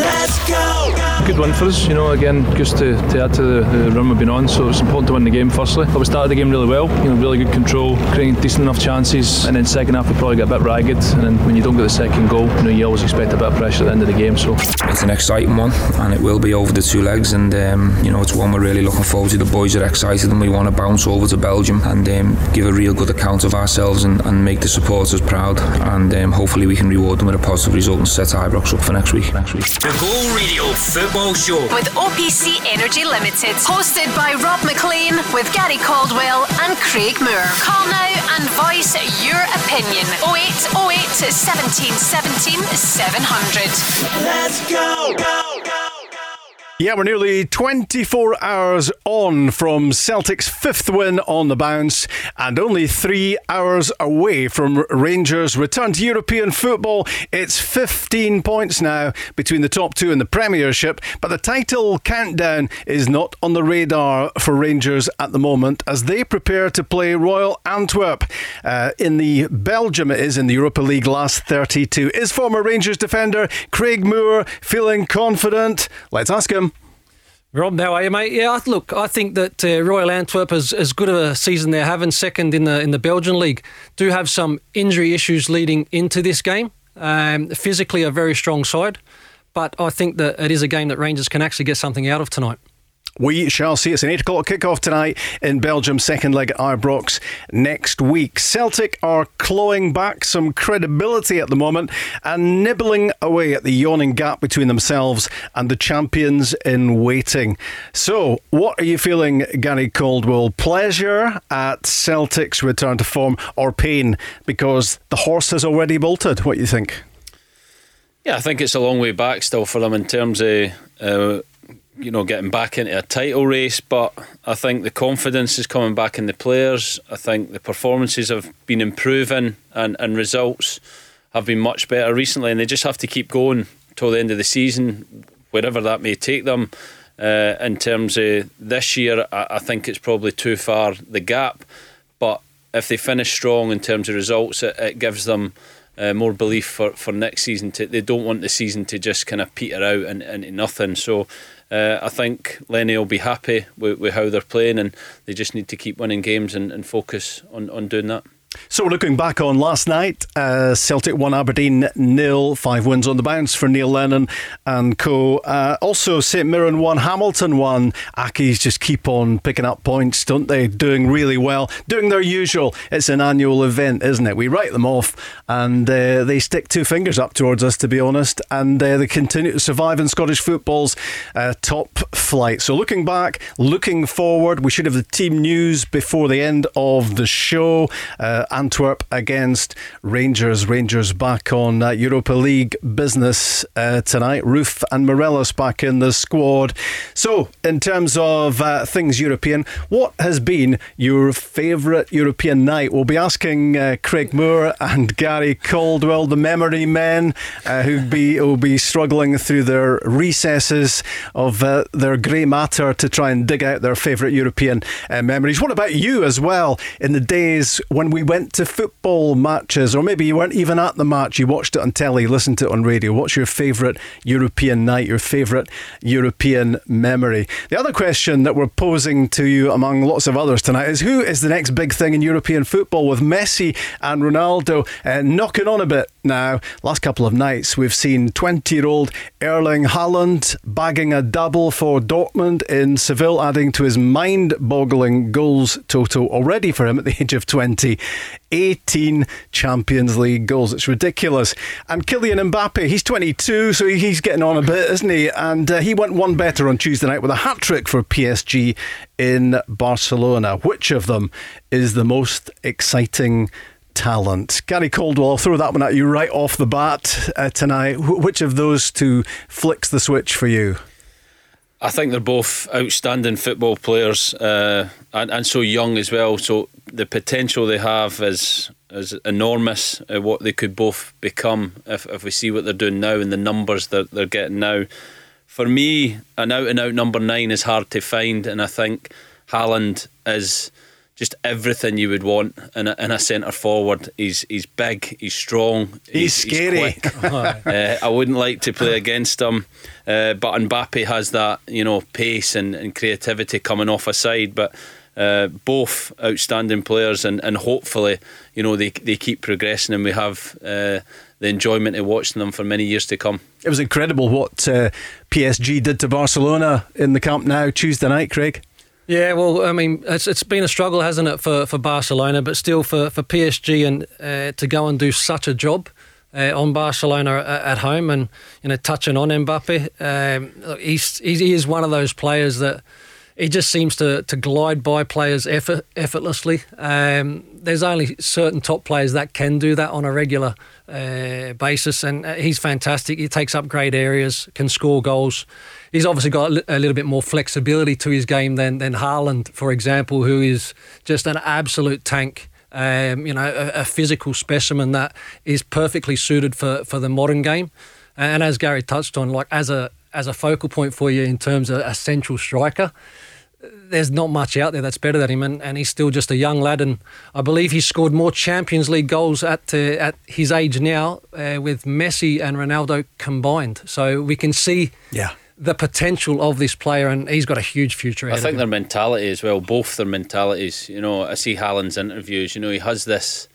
Let's go. Good win for us, you know, again, just to, to add to the, the run we've been on. So it's important to win the game firstly. But we started the game really well, you know, really good control, creating decent enough chances. And then second half, we probably got a bit ragged. And then when you don't get the second goal, you know, you always expect a bit of pressure at the end of the game. So it's an exciting one, and it will be over the two legs. And um, you know, it's one we're really looking forward to. The boys are excited, and we want to bounce over to Belgium and um, give a real good account of ourselves and, and make the supporters proud. And um, hopefully, we can reward them with a positive result and set Ibrox up for next week. Next week. The Go Radio Football Show with OPC Energy Limited, hosted by Rob Maclean with Gary Caldwell and Craig Moore. Call now and voice your opinion. 0808 17 17 700. Let's go. go, go. Yeah, we're nearly 24 hours on from Celtic's fifth win on the bounce and only three hours away from Rangers' return to European football. It's 15 points now between the top two in the Premiership, but the title countdown is not on the radar for Rangers at the moment as they prepare to play Royal Antwerp uh, in the Belgium, it is in the Europa League last 32. Is former Rangers defender Craig Moore feeling confident? Let's ask him. Rob, how are you, mate? Yeah, look, I think that uh, Royal Antwerp, is as good of a season they're having, second in the in the Belgian league, do have some injury issues leading into this game. Um, physically, a very strong side, but I think that it is a game that Rangers can actually get something out of tonight. We shall see. It's an 8 o'clock kickoff tonight in Belgium, second leg at Ibrox next week. Celtic are clawing back some credibility at the moment and nibbling away at the yawning gap between themselves and the champions in waiting. So, what are you feeling, Gary Caldwell? Pleasure at Celtic's return to form or pain because the horse has already bolted? What do you think? Yeah, I think it's a long way back still for them in terms of. Uh, you know, getting back into a title race, but I think the confidence is coming back in the players. I think the performances have been improving and, and results have been much better recently, and they just have to keep going till the end of the season, wherever that may take them. Uh, in terms of this year, I, I think it's probably too far the gap, but if they finish strong in terms of results, it, it gives them. Uh, more belief for, for next season. To, they don't want the season to just kind of peter out and into nothing. So uh, I think Lenny will be happy with, with, how they're playing, and they just need to keep winning games and, and focus on, on doing that. So, we're looking back on last night, uh, Celtic won Aberdeen nil, five wins on the bounce for Neil Lennon and co. Uh, also, St Mirren won, Hamilton won. Accies just keep on picking up points, don't they? Doing really well, doing their usual. It's an annual event, isn't it? We write them off and uh, they stick two fingers up towards us, to be honest, and uh, they continue to survive in Scottish football's uh, top flight. So, looking back, looking forward, we should have the team news before the end of the show. Uh, uh, Antwerp against Rangers. Rangers back on uh, Europa League business uh, tonight. Roofe and Morelos back in the squad. So, in terms of uh, things European, what has been your favourite European night? We'll be asking uh, Craig Moore and Gary Caldwell, the memory men, uh, who be will be struggling through their recesses of their grey matter to try and dig out their favourite European memories. What about you as well? In the days when we went to football matches, or maybe you weren't even at the match, you watched it on telly, listened to it on radio. What's your favourite European night, your favourite European memory? The other question that we're posing to you, among lots of others tonight, is who is the next big thing in European football with Messi and Ronaldo uh, knocking on a bit now? Last couple of nights, we've seen 20 year old Erling Haaland bagging a double for Dortmund in Seville, adding to his mind boggling goals total already for him at the age of 20. 18 Champions League goals. It's ridiculous. And Kylian Mbappe, he's 22, so he's getting on a bit, isn't he? And uh, he went one better on Tuesday night with a hat trick for PSG in Barcelona. Which of them is the most exciting talent. Gary Caldwell, I'll throw that one at you right off the bat uh, tonight. Wh- which of those two flicks the switch for you? I think they're both outstanding football players uh, and, and so young as well. So the potential they have is is enormous. Uh, what they could both become if, if we see what they're doing now and the numbers that they're getting now. For me, an out and out number nine is hard to find, and I think Haaland is just everything you would want in a, in a centre forward. He's he's big, he's strong, He's scary. quick. uh, I wouldn't like to play against him, uh, but Mbappe has that you know pace and, and creativity coming off a side. But uh, both outstanding players, and, and hopefully you know they they keep progressing, and we have uh, the enjoyment of watching them for many years to come. It was incredible what uh, PSG did to Barcelona in the Camp Nou Tuesday night, Craig. Yeah, well, I mean, it's, it's been a struggle, hasn't it, for, for Barcelona, but still for, for PSG and uh, to go and do such a job uh, on Barcelona at, at home and, you know, touching on Mbappe. Um, he's, he's, he is one of those players that he just seems to, to glide by players effort, effortlessly. Um, there's only certain top players that can do that on a regular uh, basis, and uh, he's fantastic. He takes up great areas, can score goals. He's obviously got a little bit more flexibility to his game than than Haaland, for example, who is just an absolute tank. Um, you know, a, a physical specimen that is perfectly suited for, for the modern game. And as Gary touched on, like as a as a focal point for you in terms of a central striker, there's not much out there that's better than him, and, and he's still just a young lad. And I believe he's scored more Champions League goals at uh, at his age now uh, with Messi and Ronaldo combined. So we can see Yeah. the potential of this player, and he's got a huge future. I think of their mentality as well, both their mentalities. You know, I see Haaland's interviews. You know, he has this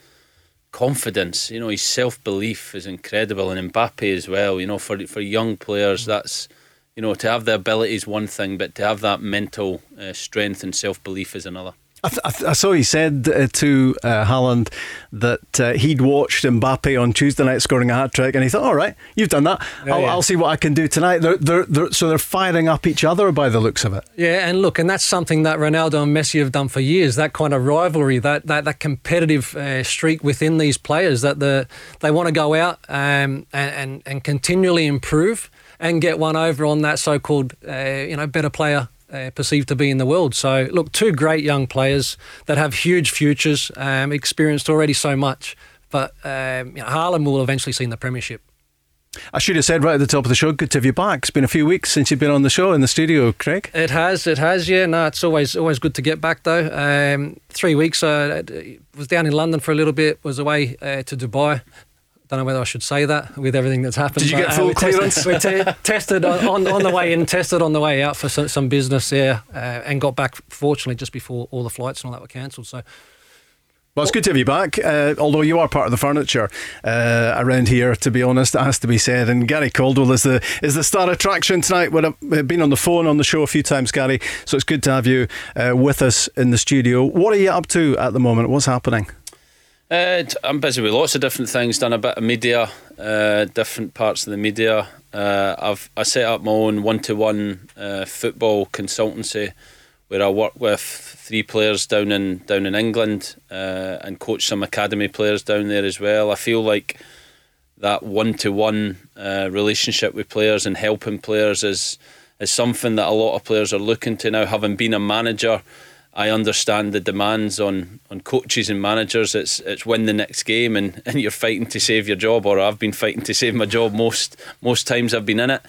confidence. You know, his self belief is incredible, and Mbappe as well. You know, for for young players, that's you know to have the ability is one thing, but to have that mental uh, strength and self belief is another. I, th- I, saw he said uh, to uh, Haaland that uh, he'd watched Mbappe on Tuesday night scoring a hat trick, and he thought, "All right, you've done that. I'll, yeah. I'll see what I can do tonight." They're, they're, they're, so they're firing up each other by the looks of it. Yeah, and look, and that's something that Ronaldo and Messi have done for years. That kind of rivalry, that that, that competitive uh, streak within these players, that the they want to go out um, and, and and continually improve and get one over on that so-called uh, you know better player. Uh, perceived to be in the world. So, look, two great young players that have huge futures, um, experienced already so much. But um, you know, Haaland will eventually see in the Premiership. I should have said right at the top of the show, good to have you back. It's been a few weeks since you've been on the show in the studio, Craig. It has, it has, yeah. No, it's always always good to get back though. Um, three weeks. Uh, was down in London for a little bit. Was away uh, to Dubai. Don't know whether I should say that with everything that's happened. Did you get full we tested- clearance? we te- tested on, on, on the way in, tested on the way out for some, some business there, uh, and got back fortunately just before all the flights and all that were cancelled. So Well, it's good to have you back, uh, although you are part of the furniture uh, around here, to be honest, it has to be said. And Gary Caldwell is the is the star attraction tonight. We've we've been on the phone on the show a few times, Gary, so it's good to have you uh, with us in the studio. What are you up to at the moment? What's happening? Uh, I'm busy with lots of different things. Done a bit of media, uh, different parts of the media. Uh, I've I set up my own one-to-one uh, football consultancy, where I work with three players down in down in England uh, and coach some academy players down there as well. I feel like that one-to-one uh, relationship with players and helping players is is something that a lot of players are looking to now. Having been a manager, I understand the demands on, on coaches and managers. It's it's win the next game and, and you're fighting to save your job, or I've been fighting to save my job most most times I've been in it.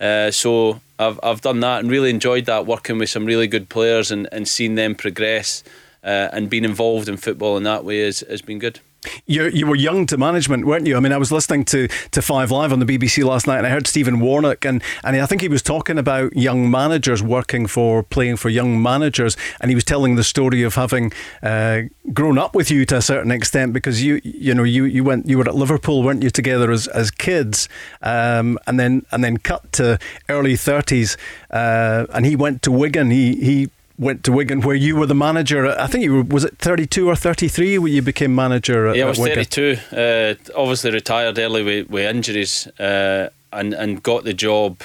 Uh, so I've I've done that and really enjoyed that working with some really good players and, and seeing them progress uh, and being involved in football in that way has, has been good. You you were young to management, weren't you? I mean, I was listening to, to Five Live on the BBC last night, and I heard Stephen Warnock, and, and I think he was talking about young managers working for playing for young managers, and he was telling the story of having uh, grown up with you to a certain extent because you you know you, you went you were at Liverpool, weren't you, together as, as kids, um, and then and then cut to early thirties, uh, and he went to Wigan. He he went to Wigan where you were the manager. I think you were was it thirty two or thirty three when you became manager. At, Yeah, I was Wigan? 32. Uh, obviously retired early with, with injuries, uh, and and got the job,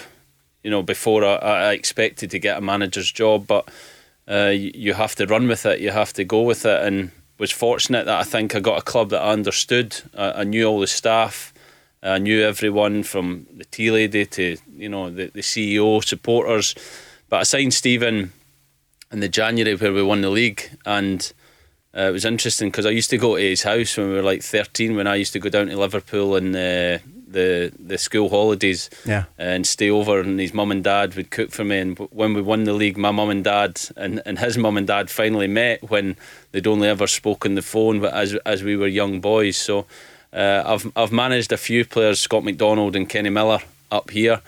you know, before I, I expected to get a manager's job. But uh, you, you have to run with it. You have to go with it. And was fortunate that I think I got a club that I understood. I, I knew all the staff. I knew everyone from the tea lady to you know the, the CEO, supporters. But I signed Stephen in the January where we won the league, and uh, it was interesting because I used to go to his house when we were like 13. When I used to go down to Liverpool and uh, the the school holidays, Yeah. and stay over, and his mum and dad would cook for me. And when we won the league, my mum and dad and, and his mum and dad finally met when they'd only ever spoken the phone, but as as we were young boys. So uh, I've I've managed a few players, Scott McDonald and Kenny Miller, up here,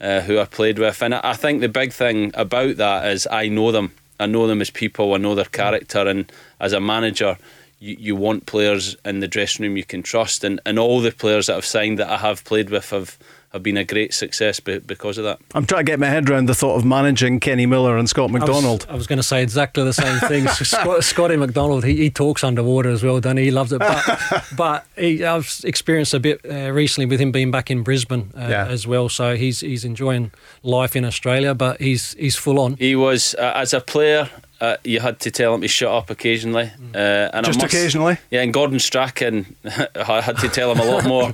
uh, who I played with, and I think the big thing about that is I know them. I know them as people. I know their character, and as a manager. You, you want players in the dressing room you can trust, and, and all the players that I've signed that I have played with have, have been a great success be, because of that. I'm trying to get my head around the thought of managing Kenny Miller and Scott I was- McDonald. I was, going to say exactly the same thing. Scott, Scotty McDonald, he, he talks underwater as well, doesn't he? He loves it. But, but he, I've experienced a bit uh, recently with him being back in Brisbane uh, Yeah. as well. So he's he's enjoying life in Australia, but he's he's full on. He was uh, as a player. Uh, you had to tell him to shut up occasionally, uh, and Just must, occasionally? Yeah, and Gordon Strachan, I had to tell him a lot more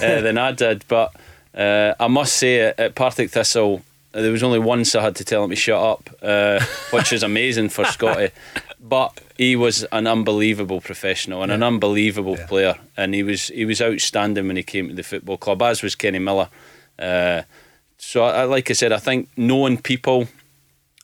uh, than I did. But uh, I must say, at, Partick Thistle, uh, there was only once I had to tell him to shut up, uh, which is amazing for Scotty. But he was an unbelievable professional and an unbelievable player, and he was he was outstanding when he came to the football club, as was Kenny Miller. Uh, so, I, like I said, I think knowing people,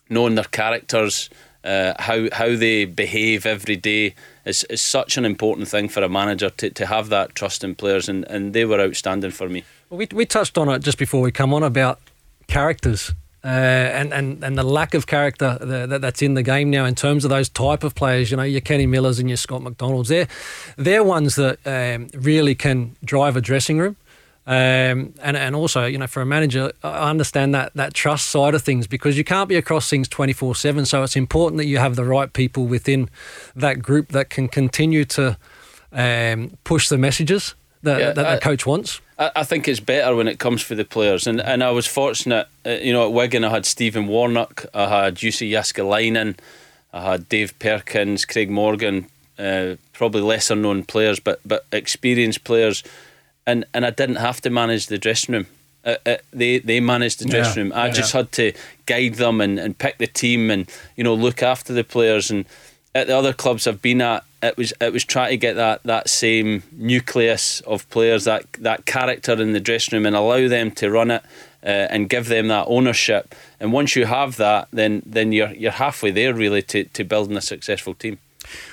knowing their characters, uh, how how they behave every day is, is such an important thing for a manager to, to have that trust in players, and, and they were outstanding for me. Well, we, we touched on it just before we come on about characters uh, and, and, and the lack of character that, that, that's in the game now in terms of those type of players. You know, your Kenny Millers and your Scott McDonalds. They're, they're ones that um, really can drive a dressing room. Um, and and also, you know, for a manager, I understand that that trust side of things because you can't be across things twenty four seven. So it's important that you have the right people within that group that can continue to um, push the messages that, Yeah, that I- coach wants. I, I think it's better when it comes for the players, and and I was fortunate. Uh, you know, at Wigan, I had Stephen Warnock, I had Jussi Jääskeläinen, I had Dave Perkins, Craig Morgan, uh, probably lesser known players, but but experienced players, and and I didn't have to manage the dressing room. Uh, uh, they they managed the dressing Yeah, room. I yeah. just had to guide them and, and pick the team and you know look after the players. And at the other clubs I've been at, it was it was trying to get that that same nucleus of players, that that character in the dressing room, and allow them to run it uh, and give them that ownership. And once you have that, then then you're you're halfway there really to, to building a successful team.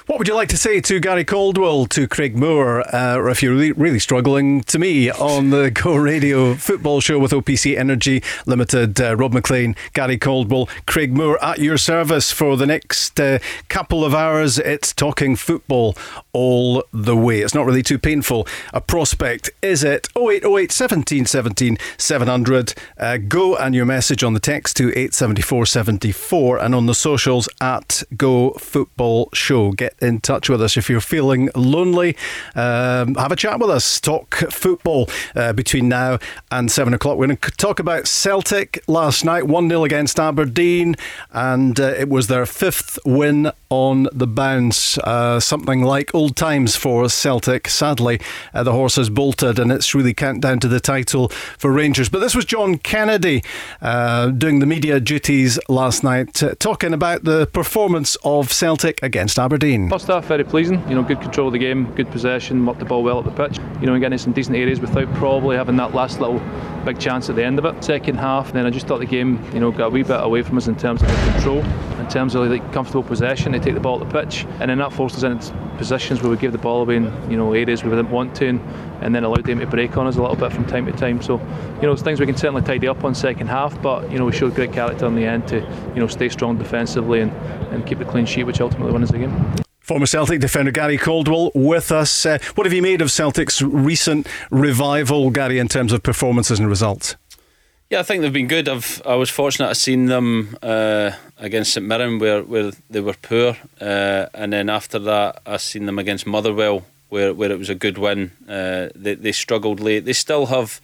What would you like to say to Gary Caldwell, to Craig Moore, uh, or if you're really, really struggling, to me on the Go Radio football show with OPC Energy Limited? Uh, Rob Maclean, Gary Caldwell, Craig Moore at your service for the next uh, couple of hours. It's talking football all the way. It's not really too painful a prospect, is it? 0808 17 17 700. Uh, go and your message on the text to 87474 and on the socials at Go Football Show. Get in touch with us if you're feeling lonely. Um, have a chat with us. Talk football uh, between now and 7 o'clock. We're going to talk about Celtic last night, 1 0 against Aberdeen, and uh, it was their fifth win on the bounce. Uh, something like old times for Celtic. Sadly, uh, the horse has bolted, and it's really countdown to the title for Rangers. But this was John Kennedy uh, doing the media duties last night, uh, talking about the performance of Celtic against Aberdeen. First half, very pleasing. You know, good control of the game, good possession, worked the ball well up the pitch. You know, and getting in some decent areas without probably having that last little big chance at the end of it. Second half, then I just thought the game, you know, got a wee bit away from us in terms of the control, in terms of like comfortable possession. They take the ball at the pitch, and then that forced us into positions where we give the ball away in, you know, areas we didn't want to, and, and then allowed them to break on us a little bit from time to time. So, you know, it's things we can certainly tidy up on second half, but you know, we showed great character in the end to, you know, stay strong defensively and, and keep the clean sheet, which ultimately won us the game. Former Celtic defender Gary Caldwell with us. Uh, what have you made of Celtic's recent revival, Gary, in terms of performances and results? Yeah, I think they've been good. I've I was fortunate to seen them uh, against St Mirren where, where they were poor, uh, and then after that I seen them against Motherwell where, where it was a good win. Uh, they they struggled late. They still have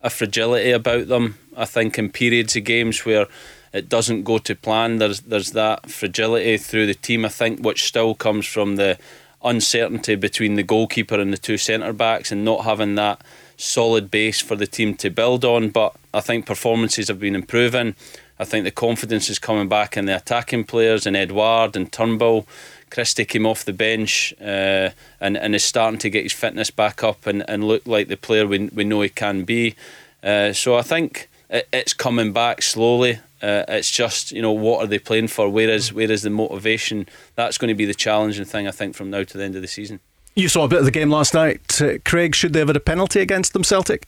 a fragility about them. I think in periods of games where it doesn't go to plan, there's there's that fragility through the team. I think which still comes from the uncertainty between the goalkeeper and the two centre backs, and not having that solid base for the team to build on. But I think performances have been improving. I think the confidence is coming back in the attacking players, and Edouard and Turnbull. Christie came off the bench uh, and, and is starting to get his fitness back up and, and look like the player we, we know he can be. Uh, so I think it, it's coming back slowly. Uh, it's just you know what are they playing for? Where is where is the motivation? That's going to be the challenging thing I think from now to the end of the season. You saw a bit of the game last night, uh, Craig. Should they have had a penalty against them, Celtic?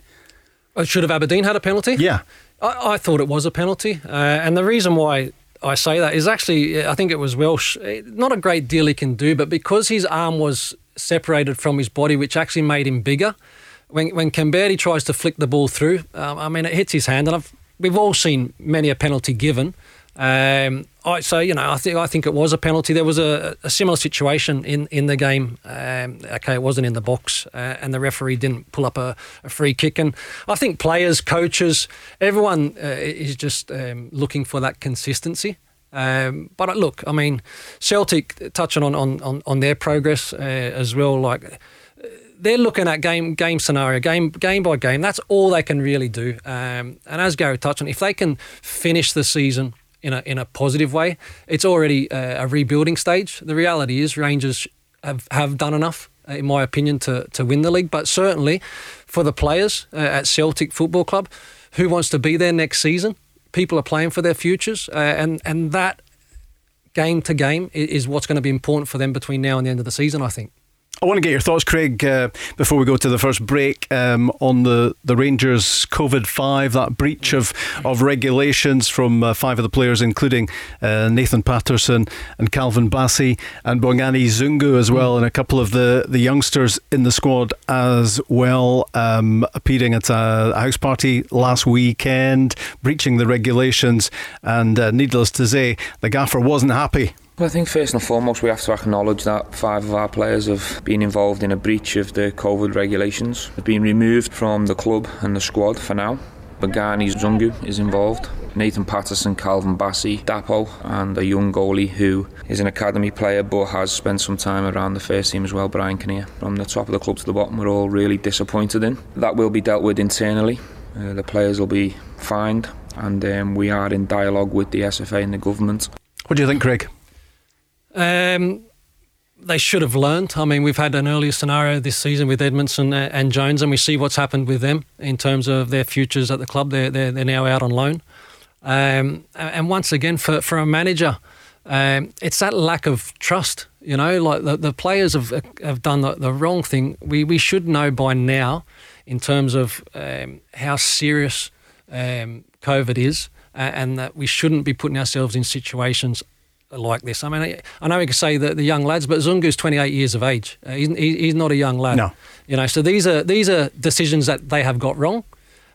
Uh, should have Aberdeen had a penalty? Yeah, I, I thought it was a penalty, uh, and the reason why I say that is actually I think it was Welsh. eh, Not a great deal he can do, but because his arm was separated from his body, which actually made him bigger. When when Kamberi tries to flick the ball through, um, I mean it hits his hand, and I've, we've all seen many a penalty given. Um, I, so you know, I think I think it was a penalty. There was a, a similar situation in in the game. Um, okay, it wasn't in the box, uh, and the referee didn't pull up a, a free kick. And I think players, coaches, everyone uh, is just um, looking for that consistency. Um, but uh, look, I mean, Celtic touching on on on, on their progress uh, as well, like they're looking at game game scenario, game game by game. That's all they can really do. Um, and as Gary touched on, if they can finish the season in a in a positive way, it's already uh, a rebuilding stage. The reality is Rangers have, have done enough, uh, in my opinion, to to win the league. But certainly for the players uh, at Celtic Football Club, who wants to be there next season, people are playing for their futures, uh, and and that game to game is what's going to be important for them between now and the end of the season. I think. I want to get your thoughts, Craig, uh, before we go to the first break um, on the, the Rangers COVID 5, that breach of, of regulations from uh, five of the players, including uh, Nathan Patterson and Calvin Bassey and Bongani Zungu as well, and a couple of the, the youngsters in the squad as well, um, appearing at a, a house party last weekend, breaching the regulations. And uh, needless to say, the gaffer wasn't happy. Well, I think first and foremost we have to acknowledge that five of our players have been involved in a breach of the COVID regulations. They've been removed from the club and the squad for now. Bongani Zungu is involved. Nathan Patterson, Calvin Bassey, Dapo, and a young goalie who is an academy player but has spent some time around the first team as well, Brian Kinnear. From the top of the club to the bottom, we're all really disappointed in. That will be dealt with internally. Uh, the players will be fined, and um, we are in dialogue with the SFA and the government. What do you think, Craig? Um, they should have learned. I mean, we've had an earlier scenario this season with Edmundson a- and Jones, and we see what's happened with them in terms of their futures at the club. They're they're, they're now out on loan, um, and once again, for for a manager, um, it's that lack of trust. You know, like the, the players have have done the, the wrong thing. We we should know by now, in terms of um, how serious um, COVID is, and that we shouldn't be putting ourselves in situations like this. I mean, I, know we can say that the young lads, but Zungu's 28 years of age. Uh, he's, he's not a young lad. No. You know, so these are these are decisions that they have got wrong,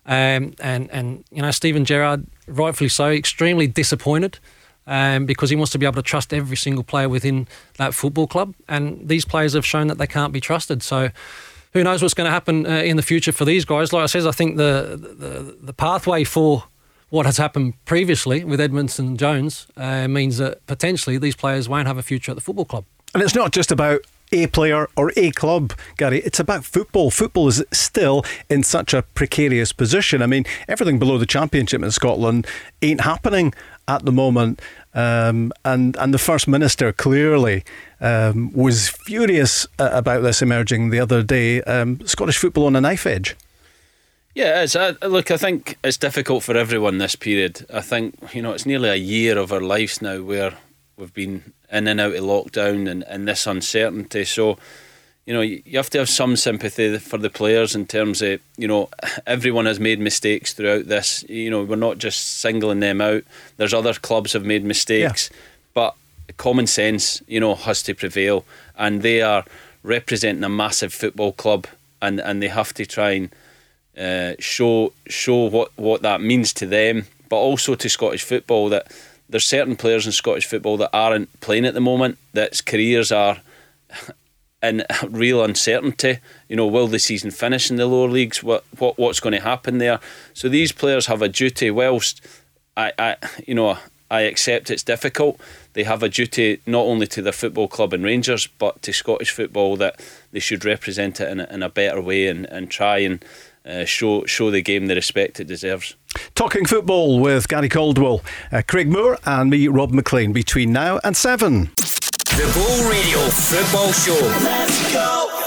um, and and you know Steven Gerrard, rightfully so, extremely disappointed. Um, because he wants to be able to trust every single player within that football club, and these players have shown that they can't be trusted. So, who knows what's going to happen uh, in the future for these guys? Like I says, I think the the, the pathway for what has happened previously with Edmundson and Jones uh, means that potentially these players won't have a future at the football club. And it's not just about a player or a club, Gary. It's about football. Football is still in such a precarious position. I mean, everything below the championship in Scotland ain't happening at the moment. Um, and and the first minister clearly um, was furious about this emerging the other day. Um, Scottish football on a knife edge. Yeah, it's uh, look. I think it's difficult for everyone this period. I think you know it's nearly a year of our lives now where we've been in and out of lockdown and, and this uncertainty. So, you know, you you have to have some sympathy for the players in terms of you know everyone has made mistakes throughout this. You know, we're not just singling them out. There's other clubs have made mistakes, but common sense, you know, has to prevail, and they are representing a massive football club, and and they have to try and uh, show show what, what that means to them, but also to Scottish football that there's certain players in Scottish football that aren't playing at the moment, that's careers are in real uncertainty. You know, will the season finish in the lower leagues? What what what's going to happen there? So these players have a duty. Whilst I, I you know I accept it's difficult. They have a duty not only to their football club and Rangers, but to Scottish football that they should represent it in a, in a better way and, and try and uh, show show the game the respect it deserves. Talking football with Gary Caldwell, uh, Craig Moore, and me, Rob Maclean, between now and seven. The Go Radio Football Show. Let's go.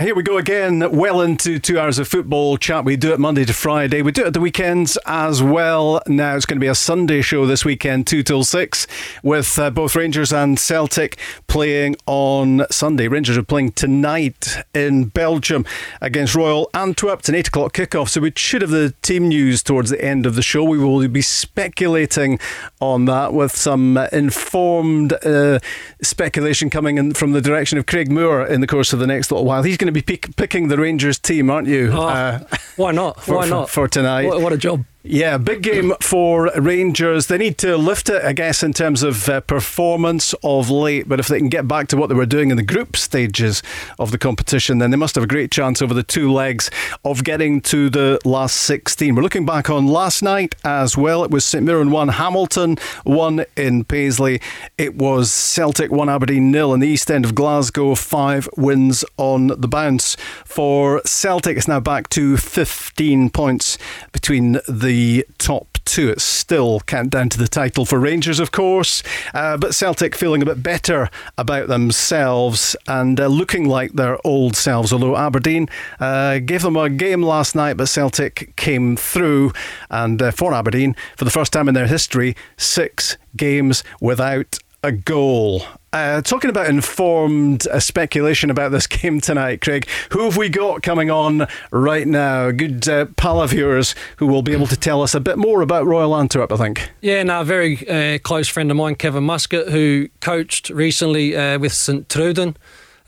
Here we go again, well into two hours of football chat. We do it Monday to Friday. We do it at the weekends as well. Now it's going to be a Sunday show this weekend, 2 till 6, with uh, both Rangers and Celtic playing on Sunday. Rangers are playing tonight in Belgium against Royal Antwerp. It's an 8 o'clock kickoff, so we should have the team news towards the end of the show. We will be speculating on that with some informed uh, speculation coming in from the direction of Craig Moore in the course of the next little while. He's going to be pick, picking the Rangers team, aren't you? Oh, uh, why not? for, Why for- not? for tonight? What, what a job. Yeah, big game for Rangers. They need to lift it, I guess, in terms of uh, performance of late. But if they can get back to what they were doing in the group stages of the competition, then they must have a great chance over the two legs of getting to the last 16. We're looking back on last night as well. It was St Mirren 1, Hamilton 1 in Paisley. It was Celtic 1, Aberdeen nil in the east end of Glasgow. Five wins on the bounce for Celtic. It's now back to 15 points between the top two. It's still countdown to the title for Rangers, of course, uh, but Celtic feeling a bit better about themselves and uh, looking like their old selves. Although Aberdeen uh, gave them a game last night, but Celtic came through, and uh, for Aberdeen, for the first time in their history, six games without a goal. Uh, talking about informed uh, speculation about this game tonight, Craig, who have we got coming on right now? Good uh, pal of yours who will be able to tell us a bit more about Royal Antwerp, I think. Yeah, now a very uh, close friend of mine, Kevin Muscat, who coached recently uh, with Sint-Truiden.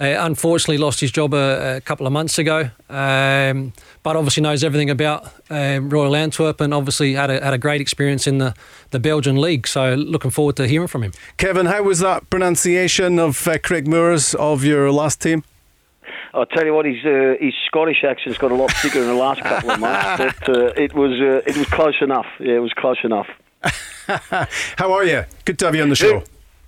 Uh, unfortunately, lost his job a, a couple of months ago, um, but obviously knows everything about uh, Royal Antwerp and obviously had a, had a great experience in the, the Belgian league. So looking forward to hearing from him. Kevin, how was that pronunciation of uh, Craig Moores of your last team? I'll tell you what, his uh, his Scottish accent's got a lot thicker in the last couple of months. But uh, it was uh, it was close enough. Yeah, it was close enough. How are you? Good to have you on the show.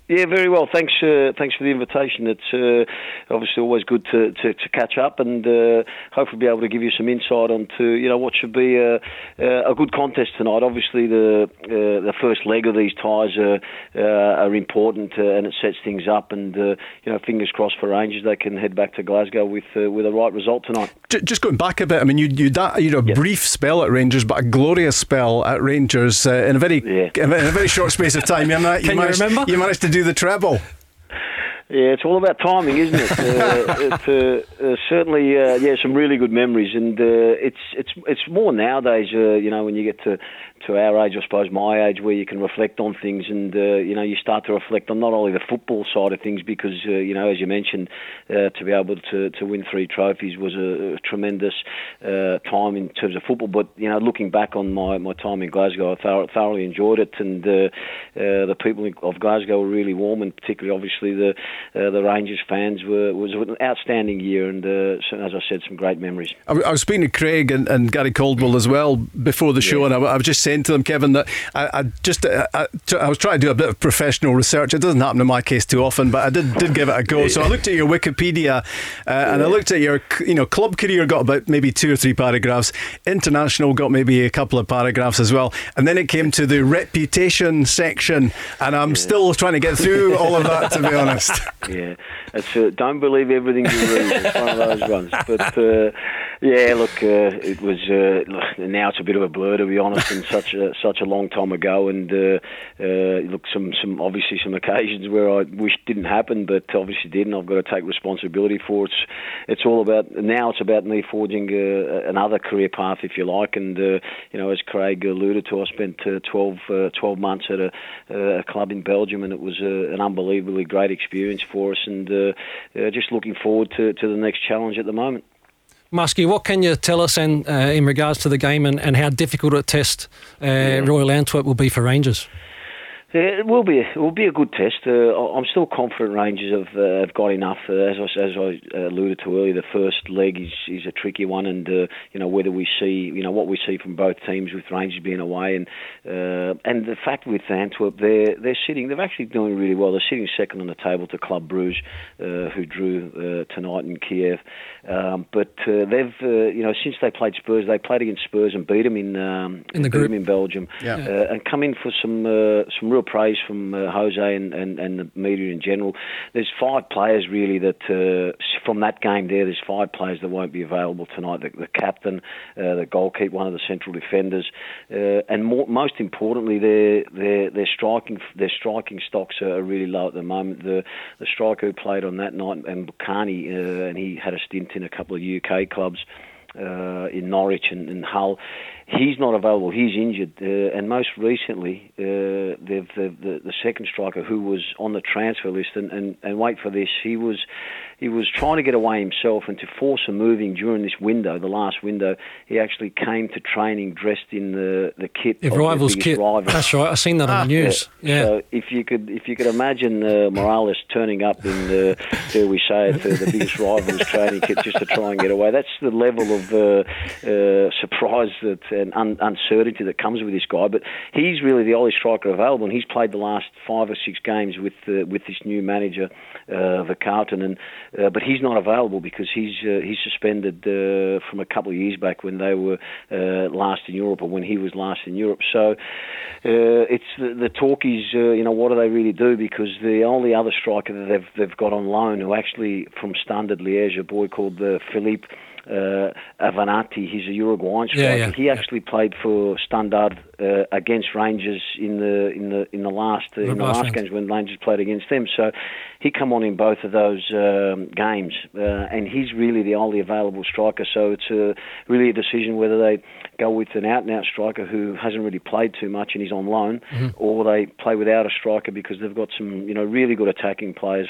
Yeah, very well. Thanks, uh, thanks for the invitation. It's uh, obviously always good to, to, to catch up and uh, hopefully be able to give you some insight onto you know what should be a, a good contest tonight. Obviously, the uh, the first leg of these ties are uh, are important uh, and it sets things up. And uh, you know, fingers crossed for Rangers, they can head back to Glasgow with uh, with a right result tonight. Just going back a bit, I mean, you you that you had a brief spell at Rangers, but a glorious spell at Rangers uh, in a very in a very short space of time. You, Can you remember? You managed to do the treble. Yeah, it's all about timing, isn't it? uh, it uh, uh, certainly, uh, yeah, some really good memories, and uh, it's it's it's more nowadays. Uh, you know, when you get to to our age, I suppose my age, where you can reflect on things, and uh, you know, you start to reflect on not only the football side of things, because uh, you know, as you mentioned, uh, to be able to to win three trophies was a, a tremendous uh, time in terms of football. But you know, looking back on my, my time in Glasgow, I thor- thoroughly enjoyed it, and uh, uh, the people of Glasgow were really warm, and particularly, obviously, the uh, the Rangers fans were was an outstanding year, and uh, as I said, some great memories. I was speaking to Craig and, and Gary Caldwell as well before the show, and I, I was just saying to them, Kevin, that I, I just I, I, t- I was trying to do a bit of professional research. It doesn't happen in my case too often, but I did did give it a go. So I looked at your Wikipedia, uh, and I looked at your you know club career got about maybe two or three paragraphs. International got maybe a couple of paragraphs as well, and then it came to the reputation section, and I'm still trying to get through all of that to be honest. Yeah, it's uh, don't believe everything you read. It's one of those ones. But uh, yeah, look, uh, it was uh, now it's a bit of a blur to be honest, and such a such a long time ago. And uh, uh, look, some some obviously some occasions where I wish didn't happen, but obviously did, and I've got to take responsibility for it. It's, it's all about now. It's about me forging uh, another career path, if you like. And uh, you know, as Craig alluded to, I spent uh, 12, uh, 12 months at a, a club in Belgium, and it was an unbelievably great experience for us. And just looking forward to, to the next challenge at the moment. Muskie, what can you tell us in, uh, in regards to the game and, and how difficult a test uh, Royal Antwerp will be for Rangers? It will be. It will be a good test. Uh, I'm still confident Rangers have, uh, have got enough. Uh, as I as I uh, alluded to earlier, the first leg is, is a tricky one, and uh, you know whether we see you know what we see from both teams with Rangers being away, and uh, and the fact with Antwerp they're they're sitting they're actually doing really well. They're sitting second on the table to Club Bruges, who drew tonight in Kiev, um, but they've you know since they played Spurs, they played against Spurs and beat them in um, in the group in Belgium, yeah. and come in for some some real praise from uh, Jose and, and, and the media in general. There's five players really that uh, from that game there. There's five players that won't be available tonight. The, the captain, uh, the goalkeeper, one of the central defenders, uh, and more, most importantly, their their their striking their striking stocks are really low at the moment. The the striker who played on that night, and Mbokani, uh, and he had a stint in a couple of UK clubs. Uh, in Norwich and, and Hull he's not available. He's injured, uh, and most recently, uh, they've, the, the second striker who was on the transfer list, and, and, and wait for this, he was he was trying to get away himself and to force a moving during this window, the last window. He actually came to training dressed in the, the kit. If rivals kit. Rival. That's right. I've seen that on the ah, news. Yeah. yeah. So if you could if you could imagine uh, Morelos turning up in the dare we say it, the, the biggest rivals training kit just to try and get away. That's the level of uh, uh, surprise that and un- uncertainty that comes with this guy. But he's really the only striker available, and he's played the last five or six games with uh, with this new manager, uh, the Carlton, and uh, but he's not available because he's uh, he's suspended uh, from a couple of years back when they were uh, last in Europe or when he was last in Europe. So uh, it's the, the talk is uh, you know what do they really do because the only other striker that they've they've got on loan who actually from Standard Liège, a boy called uh, Philippe uh, Avenatti. He's a Uruguayan striker. Yeah, yeah, he actually yeah. played for Standard uh, against Rangers in the in the in the last uh, in the last games when Rangers played against them. So he come on in both of those um, games, uh, and he's really the only available striker. So it's a, really a decision whether they go with an out and out striker who hasn't really played too much and he's on loan, mm-hmm. or they play without a striker because they've got some you know really good attacking players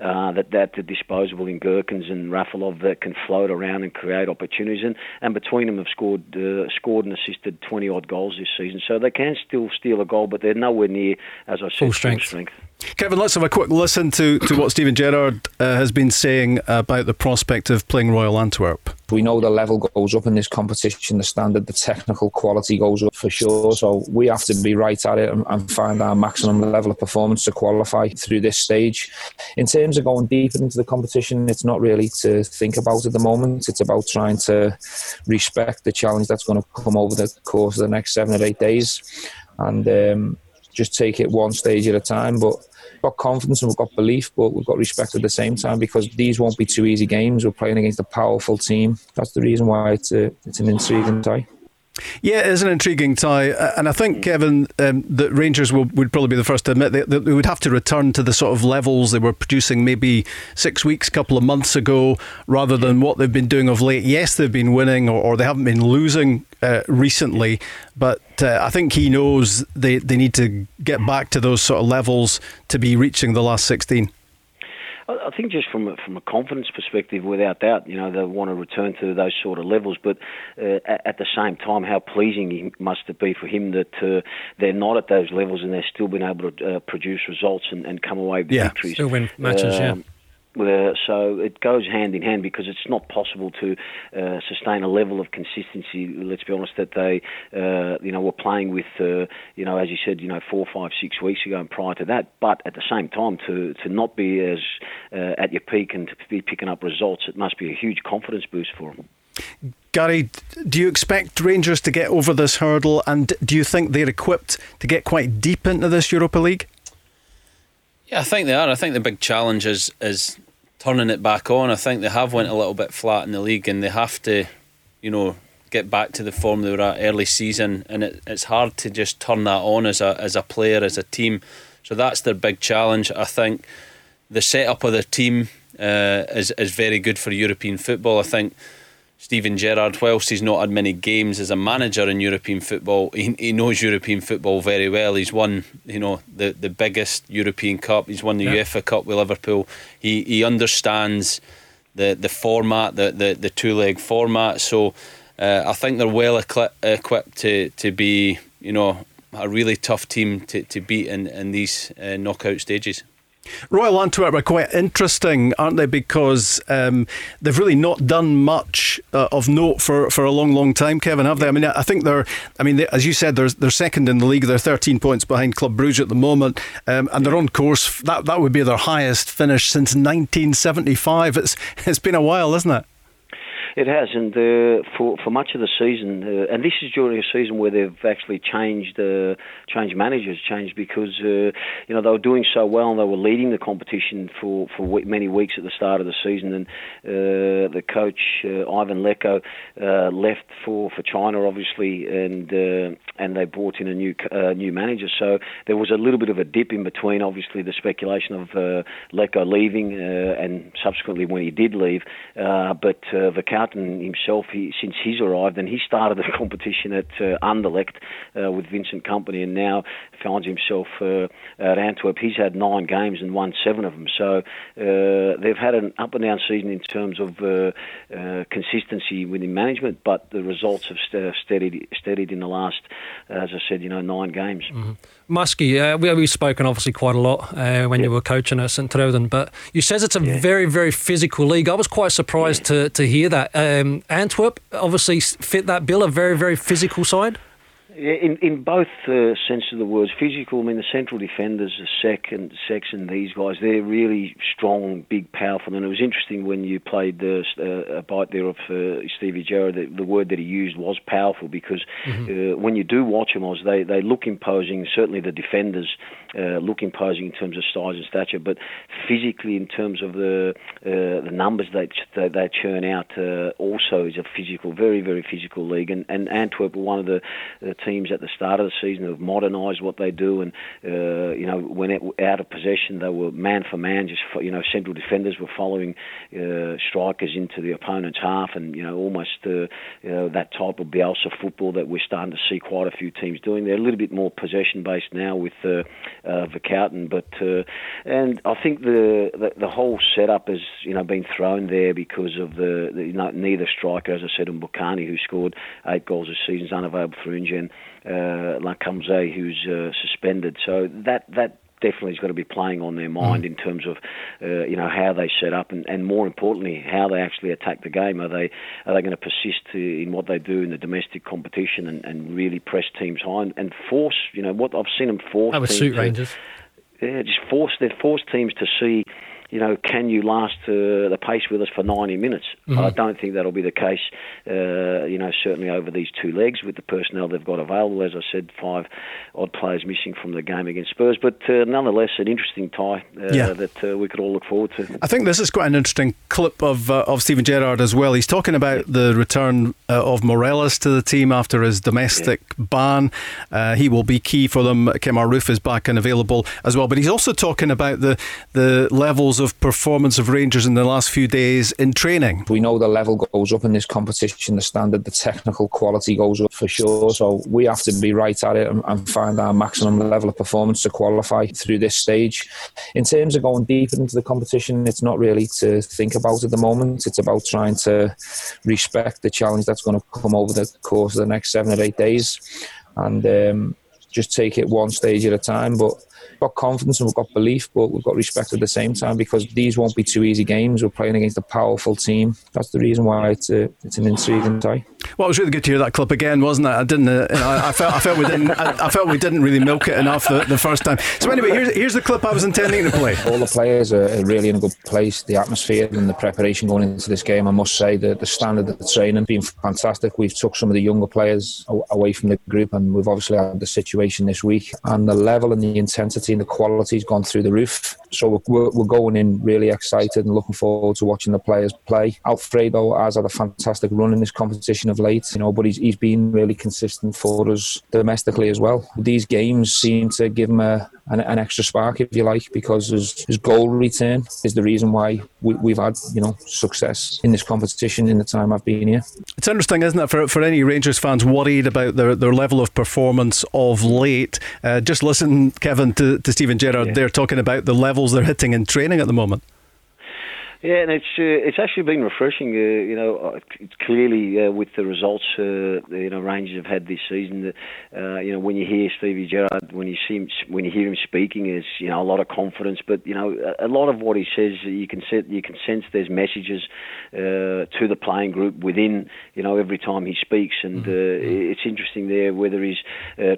uh, that that are disposable in Gerkens and Refaelov that can float around and create opportunities. And, and between them have scored uh, scored and assisted 20 odd goals this season. So they can still steal a goal, but they're nowhere near, as I said, full strength. Full strength. Kevin, let's have a quick listen to, to what Steven Gerrard uh, has been saying about the prospect of playing Royal Antwerp. We know the level goes up in this competition, the standard, the technical quality goes up for sure. So we have to be right at it and, and find our maximum level of performance to qualify through this stage. In terms of going deeper into the competition, it's not really to think about at the moment. It's about trying to respect the challenge that's going to come over the course of the next seven or eight days. And um, just take it one stage at a time. But got confidence and we've got belief, but we've got respect at the same time because these won't be two easy games. We're playing against a powerful team. That's the reason why it's a, it's an intriguing tie. Yeah, it is an intriguing tie, and I think Kevin um, that Rangers will, would probably be the first to admit that they would have to return to the sort of levels they were producing maybe six weeks, a couple of months ago, rather than what they've been doing of late. Yes, they've been winning, or, or they haven't been losing uh, recently, but uh, I think he knows they they need to get back to those sort of levels to be reaching the last sixteen. I think just from a, from a confidence perspective, without doubt, you know they want to return to those sort of levels. But uh, at, the same time, how pleasing it must it be for him that uh, they're not at those levels and they're still been able to uh, produce results and, and, come away with yeah. victories. Still win matches, yeah. Uh, so it goes hand in hand because it's not possible to uh, sustain a level of consistency. Let's be honest, that they, uh, you know, were playing with, uh, you know, as you said, you know, four, five, six weeks ago and prior to that. But at the same time, to to not be as uh, at your peak and to be picking up results, it must be a huge confidence boost for them. Gary, do you expect Rangers to get over this hurdle, and do you think they're equipped to get quite deep into this Europa League? Yeah, I think they are. I think the big challenge is is turning it back on. I think they have went a little bit flat in the league, and they have to, you know, get back to the form they were at early season. And it, it's hard to just turn that on as a as a player, as a team. So that's their big challenge. I think the setup of the team uh, is is very good for European football. I think Steven Gerrard, whilst he's not had many games as a manager in European football, he, he knows European football very well. He's won, you know, the, the biggest European Cup. He's won the yeah. UEFA Cup with Liverpool. He he understands the the format, the the, the two leg format. So uh, I think they're well equipped to to be, you know, a really tough team to, to beat in, in these uh, knockout stages. Royal Antwerp are quite interesting, aren't they? Because um, they've really not done much uh, of note for, for a long, long time, Kevin, have they? I mean, I think they're, I mean, they, as you said, they're, they're second in the league. They're 13 points behind Club Bruges at the moment, um, and they're on course. That that would be their highest finish since 1975. It's it's been a while, isn't it? It has, and uh, for for much of the season, uh, and this is during a season where they've actually changed uh, changed managers, changed because uh, you know they were doing so well and they were leading the competition for for many weeks at the start of the season, and uh, the coach uh, Ivan Leko left for, for China, obviously, and and they brought in a new new manager. So there was a little bit of a dip in between, obviously, the speculation of Leko leaving and subsequently when he did leave, but the Martin himself, he, since he's arrived, and he started the competition at uh, Anderlecht uh, with Vincent Kompany, and now finds himself uh, at Antwerp. He's had nine games and won seven of them. So uh, they've had an up and down season in terms of uh, uh, consistency within management, but the results have st- steadied, steadied in the last, as I said, you know, nine games. Mm-hmm. Muskie, uh, we, we've spoken obviously quite a lot uh, when you were coaching at St Truiden, but you says it's a yeah. very, very physical league. I was quite surprised yeah. to, to hear that. Um, Antwerp obviously fit that bill, a very, very physical side. In in both uh, senses of the words, physical. I mean, the central defenders, the Secks and these guys, they're really strong, big, powerful. And it was interesting when you played the, uh, a bite there of uh, Stevie Gerrard. The, the, word that he used was powerful because mm-hmm. Uh, when you do watch them, they they look imposing. Certainly, the defenders uh, look imposing in terms of size and stature, but physically, in terms of the uh, the numbers they they, they churn out, also is a physical, very very physical league. And, and Antwerp were one of the teams at the start of the season have modernised what they do, and uh, you know when it, out of possession they were man for man, just you know central defenders were following uh, strikers into the opponent's half, and you know almost uh, you know, that type of Bielsa football that we're starting to see quite a few teams doing. They're a little bit more possession based now with uh, uh, Vercauteren, but uh, and I think the, the, the whole setup has you know been thrown there because of the, the you know, neither striker, as I said, Mbokani, who scored eight goals this season, is unavailable for injury, and uh, Lamkel Zé, who's uh, suspended. So that that definitely has got to be playing on their mind mm. in terms of uh, you know how they set up and, and more importantly how they actually attack the game. Are they are they going to persist in what they do in the domestic competition and, and really press teams high and, and, force you know what I've seen them force. That would suit Rangers. Yeah, just force they force teams to see you know, can you last uh, the pace with us for 90 minutes? Mm-hmm. I don't think that'll be the case, uh, you know, certainly over these two legs with the personnel they've got available. As I said, five odd players missing from the game against Spurs, but uh, nonetheless, an interesting tie uh, yeah. that uh, we could all look forward to. I think this is quite an interesting clip of, uh, of Steven Gerrard as well. He's talking about the return of Morelos to the team after his domestic yeah. ban. he will be key for them. Kemar Roofe is back and available as well, but he's also talking about the, the levels of performance of Rangers in the last few days in training? We know the level goes up in this competition, the standard, the technical quality goes up for sure. So we have to be right at it and, find our maximum level of performance to qualify through this stage. In terms of going deeper into the competition, it's not really to think about at the moment. It's about trying to respect the challenge that's going to come over the course of the next seven or eight days and um, just take it one stage at a time. But got confidence and we've got belief, but we've got respect at the same time because these won't be two easy games. We're playing against a powerful team. That's the reason why it's a, it's an intriguing tie. Well, it was really good to hear that clip again, wasn't it? I didn't. Uh, know, I, felt I felt we didn't. I, I, felt we didn't really milk it enough the, the first time. So anyway, here's here's the clip I was intending to play. All the players are really in a good place. The atmosphere and the preparation going into this game, I must say, the the standard of the training being fantastic. We've took some of the younger players away from the group, and we've obviously had the situation this week, and the level and the intensity and the quality's gone through the roof. So we're, we're going in really excited and looking forward to watching the players play. Alfredo has had a fantastic run in this competition of late, you know, but he's, he's been really consistent for us domestically as well. These games seem to give him a, an, an extra spark, if you like, because his, his goal return is the reason why we, have had, you know, success in this competition in the time I've been here. It's interesting, isn't it, for, for any Rangers fans worried about their, their level of performance of late. Uh, just listen, Kevin, to, to Steven Gerrard. Yeah. They're talking about the levels they're hitting in training at the moment. Yeah, and it's uh, it's actually been refreshing. Uh, you know, uh, clearly uh, with the results uh, you know Rangers have had this season. Uh, you know, when you hear Stevie Gerrard, when you see him, when you hear him speaking, is you know a lot of confidence. But you know, a, a lot of what he says, you can set, you can sense there's messages uh, to the playing group within. You know, every time he speaks, and mm-hmm. it's interesting there whether he's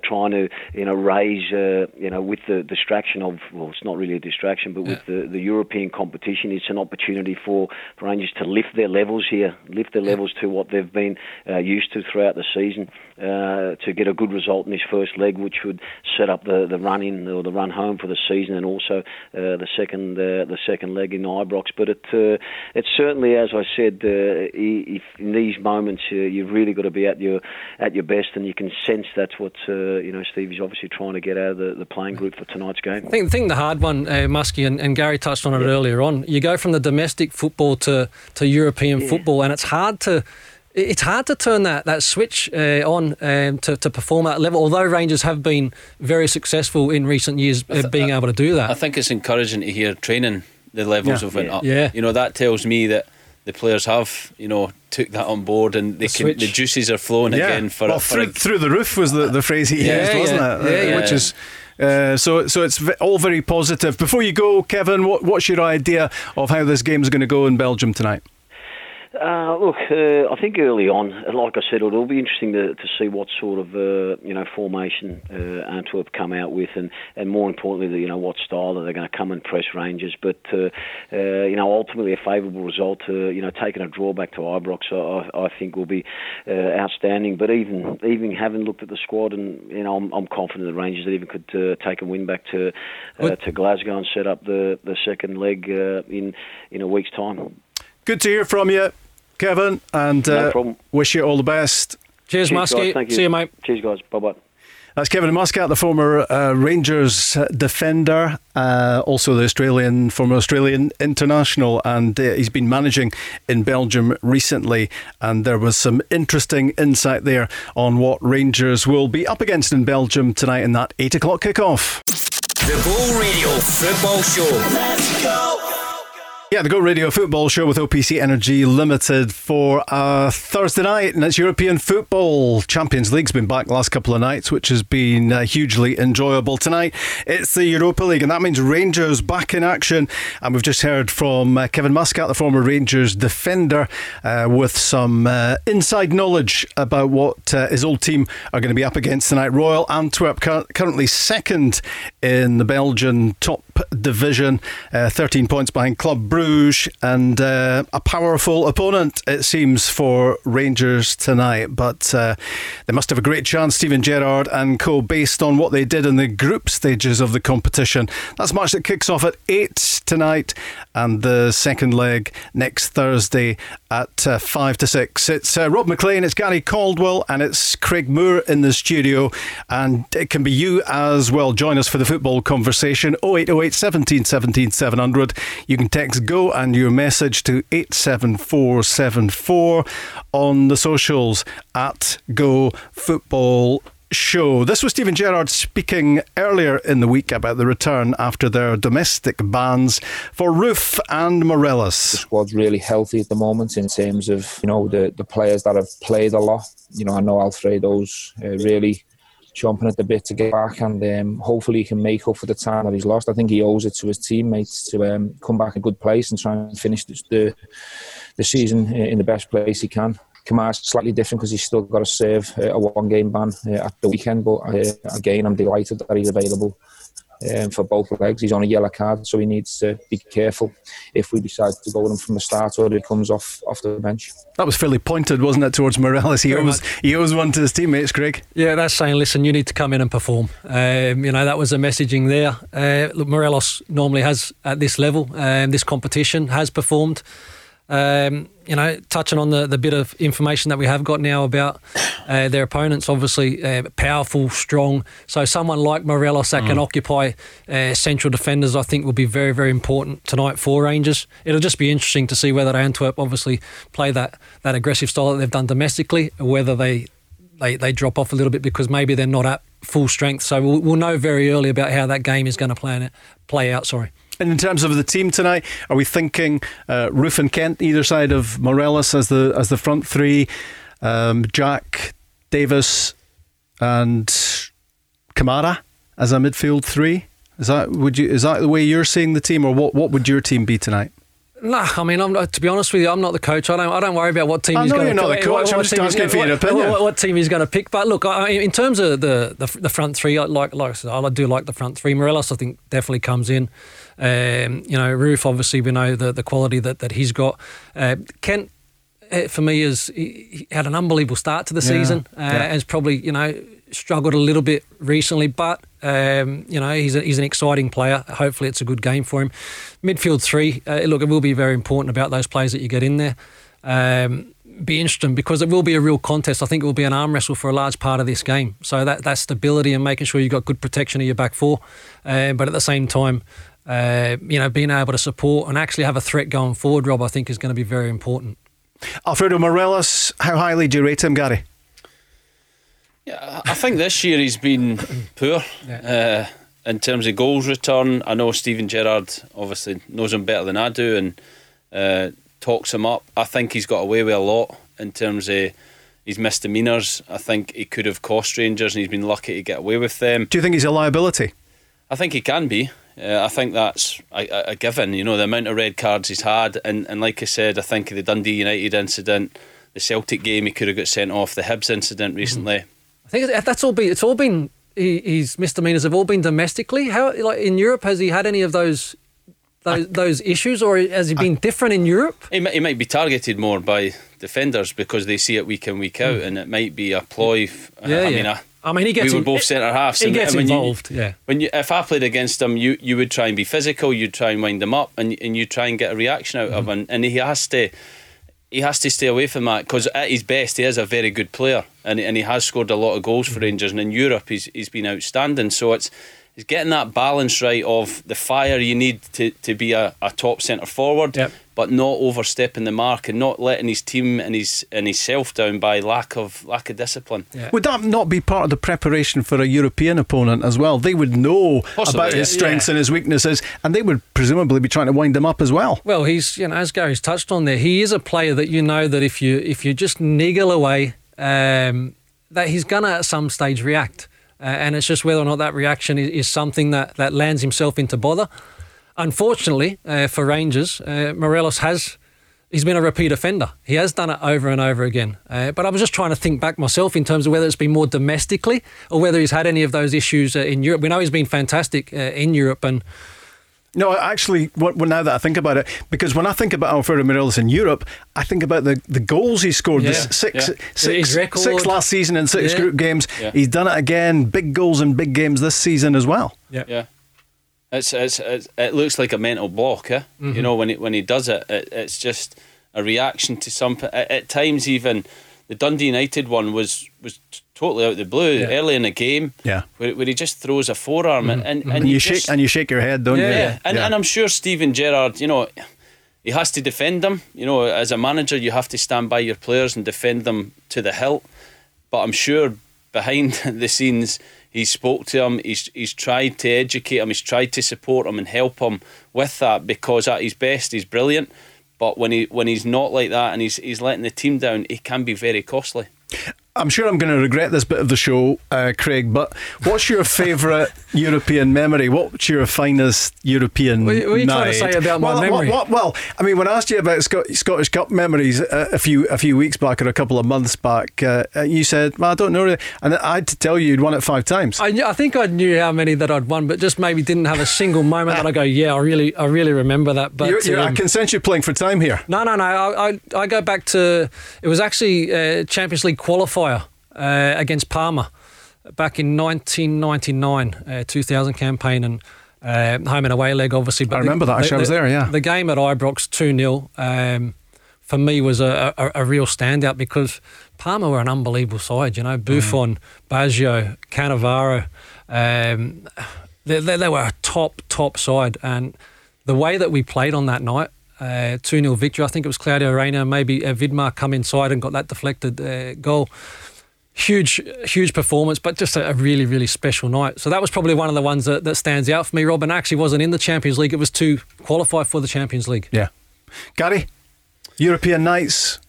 trying to you know raise you know with the distraction of well, it's not really a distraction, but with yeah. the the European competition, it's an opportunity for, for Rangers to lift their levels here, lift their levels to what they've been uh, used to throughout the season, uh, to get a good result in this first leg, which would set up the, the run in or the run home for the season, and also uh, the second uh, the second leg in Ibrox. But it uh, it's certainly, as I said, uh, if in these moments you've really got to be at your at your best, and you can sense that's what you know Stevie's obviously trying to get out of the, the playing group for tonight's game. I think, I think the hard one, uh, Muskie and, and, Gary touched on it yeah. earlier on. You go from the domestic domestic football to, to European yeah. football, and it's hard to it's hard to turn that that switch uh, on um, to, to perform at level. Although Rangers have been very successful in recent years, uh, th- being able to do that. I think it's encouraging to hear training the levels yeah. have went yeah. up. Yeah, you know that tells me that the players have you know took that on board and they the can, the juices are flowing yeah. again for, well, for through, a, through the roof was the, the phrase he yeah, used, wasn't it? Yeah, Which is. Uh, so, so it's all very positive. Before you go, Kevin, what, what's your idea of how this game is going to go in Belgium tonight? Uh, look, uh, I think early on, like I said, it'll be interesting to, to see what sort of uh, you know formation uh, Antwerp come out with, and, and more importantly, you know what style are they going to come and press Rangers. But uh, uh, you know, ultimately, a favourable result. you know, taking a draw back to Ibrox, I, I think will be outstanding. But even even having looked at the squad, and you know, I'm, I'm confident the Rangers that even could take a win back to to Glasgow and set up the the second leg in in a week's time. Good to hear from you. Kevin, and uh, no wish you all the best. Cheers, Cheers Muskie. See you, mate. Cheers, guys. Bye bye. That's Kevin Muscat, the former uh, Rangers defender, uh, also the Australian former Australian international, and uh, he's been managing in Belgium recently. And there was some interesting insight there on what Rangers will be up against in Belgium tonight in that eight o'clock kickoff. The Go Radio Football Show. Let's go. Yeah, the Go Radio Football Show with OPC Energy Limited for Thursday night, and it's European football. Champions League's been back last couple of nights, which has been uh, hugely enjoyable. Tonight, it's the Europa League, and that means Rangers back in action. And we've just heard from uh, Kevin Muscat, the former Rangers defender, uh, with some uh, inside knowledge about what uh, his old team are going to be up against tonight. Royal Antwerp, currently second in the Belgian top division, 13 points behind Club Brugge. Bruges and uh, a powerful opponent, it seems, for Rangers tonight. But uh, they must have a great chance, Steven Gerrard and co, based on what they did in the group stages of the competition. That's a match that kicks off at 8 tonight and the second leg next Thursday at uh, 5 to 6. It's uh, Rob Maclean, it's Gary Caldwell, and it's Craig Moore in the studio. And it can be you as well. Join us for the football conversation 0808 17 17 700. You can text go and your message to 87474 on the socials at Go Football show. This was Steven Gerrard speaking earlier in the week about the return after their domestic bans for Roofe and Morelos. The squad's really healthy at the moment in terms of you know the the players that have played a lot. You know, I know Alfredo's uh, really chomping at the bit to get back, and um, hopefully he can make up for the time that he's lost. I think he owes it to his teammates to um, come back in good place and try and finish the the season in the best place he can. Kemar's slightly different because he's still got to serve uh, a one game ban uh, at the weekend, but uh, again, I'm delighted that he's available um, for both legs. He's on a yellow card, so he needs to be careful if we decide to go with him from the start or he comes off off the bench. That was fairly pointed, wasn't it, towards Morelos? He owes he owes one to his teammates, Craig. Yeah, that's saying, listen, you need to come in and perform. Um, you know, that was the messaging there. Uh, look, Morelos normally has at this level, um, this competition has performed. Um, you know, touching on the, the bit of information that we have got now about uh, their opponents, obviously uh, powerful, strong. So someone like Morelos that mm. can occupy uh, central defenders, I think, will be very, very important tonight for Rangers. It'll just be interesting to see whether Antwerp obviously play that that aggressive style that they've done domestically, or whether they they, they drop off a little bit because maybe they're not at full strength. So we'll, we'll know very early about how that game is going to play, play out. Sorry. And in terms of the team tonight, are we thinking uh, Roofe and Kent either side of Morelos as the as the front three, um, Jack, Davis, and Kamara as a midfield three? Is that would you is that the way you're seeing the team, or what what would your team be tonight? Nah, I mean, I'm not, to be honest with you, I'm not the coach. I don't, I don't worry about what team I he's going you're to not the coach, I'm just asking for your opinion. What, what team he's going to pick. But look, I, in terms of the, the the front three, I like like I said, I do like the front three. Morelos, I think, definitely comes in. Um, you know, Roofe, obviously, we know the, the quality that, that he's got. Uh, Kent, eh, for me, is he, had an unbelievable start to the Yeah, season. Uh, yeah. Has probably you know struggled a little bit recently, but um, you know he's a, he's an exciting player. Hopefully, it's a good game for him. Midfield three, uh, look, it will be very important about those players that you get in there. Um, be interesting because it will be a real contest. I think it will be an arm wrestle for a large part of this game. So that that stability and making sure you've got good protection of your back four, uh, but at the same time. Uh, you know, being able to support and actually have a threat going forward, Rob, I think is going to be very important. Alfredo Morelos, how highly do you rate him, Gary? Yeah, I think this year he's been poor uh, in terms of goals return. I know Steven Gerrard obviously knows him better than I do and uh, talks him up. I think he's got away with a lot in terms of his misdemeanours. I think he could have cost Rangers and he's been lucky to get away with them. Do you think he's a liability? I think he can be. Uh, I think that's a, a- given. You know, the amount of red cards he's had, and, and like I said, I think the Dundee United incident, the Celtic game, he could have got sent off. The Hibs incident recently. I think that's all been. It's all been. he- His misdemeanors have all been domestically. How, like in Europe, has he had any of those, those, those issues, or has he been different in Europe? He might, he might be targeted more by defenders because they see it week in week out, and it might be a ploy. f-. Yeah, I yeah. mean, I, I mean, he gets we were in- both centre halves. he and- gets and when you- involved, yeah. When you, if I played against him, you you would try and be physical. You'd try and wind him up, and and you try and get a reaction out Mm-hmm. of him. And he has to. He has to stay away from that because at his best, he is a very good player, and and he has scored a lot of goals Mm-hmm. for Rangers. And in Europe, he's he's been outstanding. So it's it's getting that balance right of the fire you need to, to be a, a top centre forward, but not overstepping the mark and not letting his team and his and his self down by lack of lack of discipline. Would that not be part of the preparation for a European opponent as well? They would know Possibly, about his yeah. strengths and his weaknesses, and they would presumably be trying to wind him up as well. Well, he's you know as Gary's touched on there, he is a player that you know that if you if you just niggle away, um, that he's gonna at some stage react, uh, and it's just whether or not that reaction is, is something that that lands himself into bother. Unfortunately uh, for Rangers, uh, Morelos has. He's been a repeat offender. He has done it over and over again. Uh, but I was just trying to think back myself in terms of whether it's been more domestically or whether he's had any of those issues uh, in Europe. We know he's been fantastic uh, in Europe, and No, actually, what, well, now that I think about it, because when I think about Alfredo Morelos in Europe, I think about the, the goals he scored. The Yeah. s- six, Yeah. six- six last season in six Yeah. group games. Yeah. He's done it again. Big goals in big games this season as well. Yeah. It's, it's, it's it looks like a mental block, eh? Mhm. You know, when it when he does it, it it's just a reaction to something. At, at times, even the Dundee United one was was totally out of the blue Yeah. early in the game. Yeah. where, where he just throws a forearm and and, And, you, just- shake and you shake your head, don't yeah, you? yeah. And, and I'm sure Steven Gerrard, you know, he has to defend them. You know, as a manager, you have to stand by your players and defend them to the hilt. But I'm sure behind the scenes, he spoke to him. He's he's tried to educate him. He's tried to support him and help him with that because at his best, he's brilliant. But when he when he's not like that and he's he's letting the team down, it can be very costly. I'm sure I'm going to regret this bit of the show, uh, Craig. But what's your favourite European memory? What's your finest European? What what are you trying to say about my well, memory? Well, well, I mean, when I asked you about Scot- Scottish Cup memories uh, a few a few weeks back or a couple of months back, uh, uh, you said, "Well, I don't know," really." and I had to tell you you'd won it five times. I, knew, I think I knew how many that I'd won, but just maybe didn't have a single moment that I go, yeah, I really, I really remember that. But You're- you're- I um, can sense you playing for time here. no, no, no. I, I, I go back to it was actually a Champions League qualifier uh, against Parma back in 1999, uh, 2000 campaign, and uh, home and away leg, obviously. But I remember that. Actually, I was there, yeah. The game at Ibrox 2 0 um, for me was a, a, a real standout because Parma were an unbelievable side. You know, Buffon, Baggio, Cannavaro. Um, they, they, they were a top, top side. And the way that we played on that night, uh, 2 0 victory, I think it was Claudio Reyna, maybe uh, Vidmar come inside and got that deflected uh, goal. huge, huge performance, but just a, a, really, really special night. So that was probably one of the ones that, that stands out for me. Robin actually wasn't in the Champions League; it was to qualify for the Champions League. Yeah, Gary, European nights.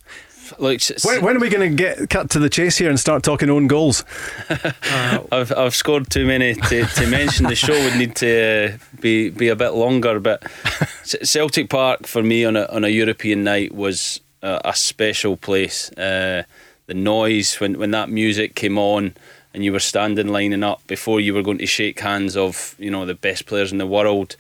Look, when, when, are we going to get cut to the chase here and start talking own goals? uh, I've, I've scored too many to, to mention. the show would need to uh, be be a bit longer. But Celtic Park for me on a on a European night was a, a special place. Uh, the noise when when that music came on and you were standing lining up before you were going to shake hands of you know the best players in the world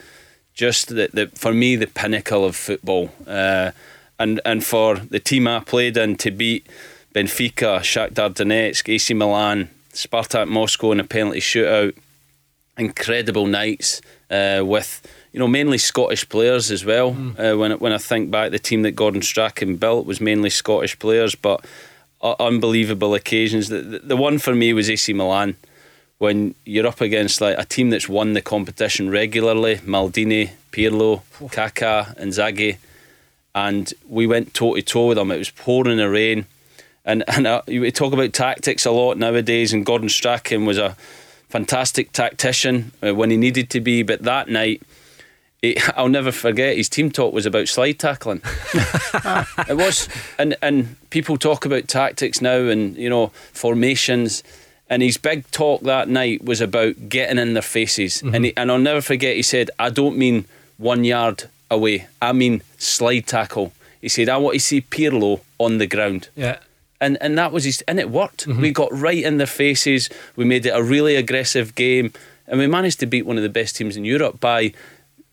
just the, the for me the pinnacle of football uh, and and for the team I played in to beat Benfica, Shakhtar Donetsk, AC Milan, Spartak Moscow in a penalty shootout incredible nights uh, with you know mainly Scottish players as well mm. uh, when when I think back the team that Gordon Strachan built was mainly Scottish players but unbelievable occasions. The, the, the one for me was AC Milan when you're up against like a team that's won the competition regularly Maldini, Pirlo, Kaká, and Inzaghi, and we went toe to toe with them. It was pouring the rain, and and uh, we talk about tactics a lot nowadays. And Gordon Strachan was a fantastic tactician uh, when he needed to be, but that night I'll never forget his team talk was about slide tackling. it was, and and people talk about tactics now and you know formations, and his big talk that night was about getting in their faces. Mm-hmm. And he, and I'll never forget he said, "I don't mean one yard away. I mean slide tackle." He said, "I want to see Pirlo on the ground." Yeah. And, and that was his, and it worked. Mm-hmm. We got right in their faces. We made it a really aggressive game, and we managed to beat one of the best teams in Europe by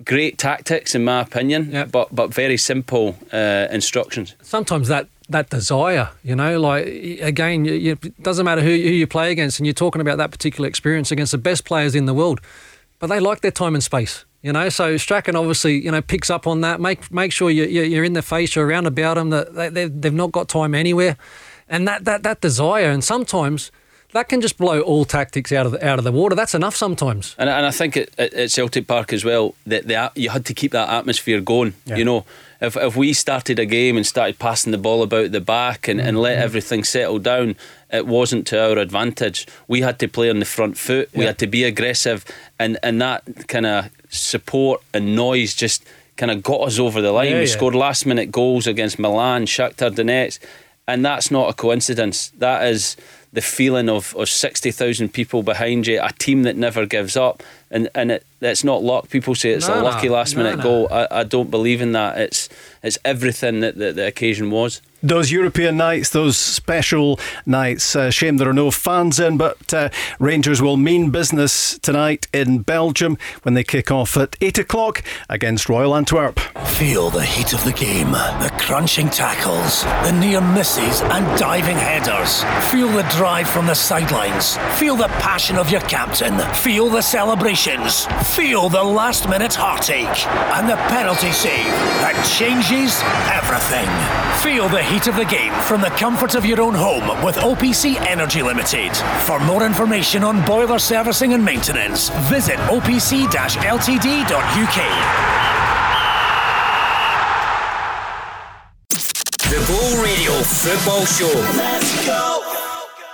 great tactics, in my opinion, yep. but but very simple uh, instructions. Sometimes that that desire, you know, like again, you, you, it doesn't matter who, who you play against, and you're talking about that particular experience against the best players in the world, but they like their time and space. You know, so Strachan obviously, you know, picks up on that. Make make sure you, you're in their face, you're around about them. That they, they've not got time anywhere, and that that that desire, and sometimes that can just blow all tactics out of the, out of the water. That's enough sometimes. And, and I think at, at Celtic Park as well that the, you had to keep that atmosphere going. Yeah. You know, if if we started a game and started passing the ball about the back and, mm-hmm. and let mm-hmm. everything settle down, it wasn't to our advantage. We had to play on the front foot. Yeah. We had to be aggressive, and and that kind of support and noise just kind of got us over the line. Yeah, we scored last minute goals against Milan, Shakhtar Donetsk, and that's not a coincidence. That is the feeling of, of 60,000 people behind you, a team that never gives up. And, and it, it's not luck. People say it's no, a lucky last minute no, goal. I, I don't believe in that. It's, it's everything that, that the occasion was those European nights, those special nights. Uh, shame there are no fans in, but uh, Rangers will mean business tonight in Belgium when they kick off at 8 o'clock against Royal Antwerp. Feel the heat of the game, the crunching tackles, the near misses and diving headers. Feel the drive from the sidelines. Feel the passion of your captain. Feel the celebrations. Feel the last minute heartache and the penalty save that changes everything. Feel the heat of the game from the comfort of your own home with OPC Energy Limited. For more information on boiler servicing and maintenance, visit opc-ltd.uk. The Go Radio Football Show. Let's go.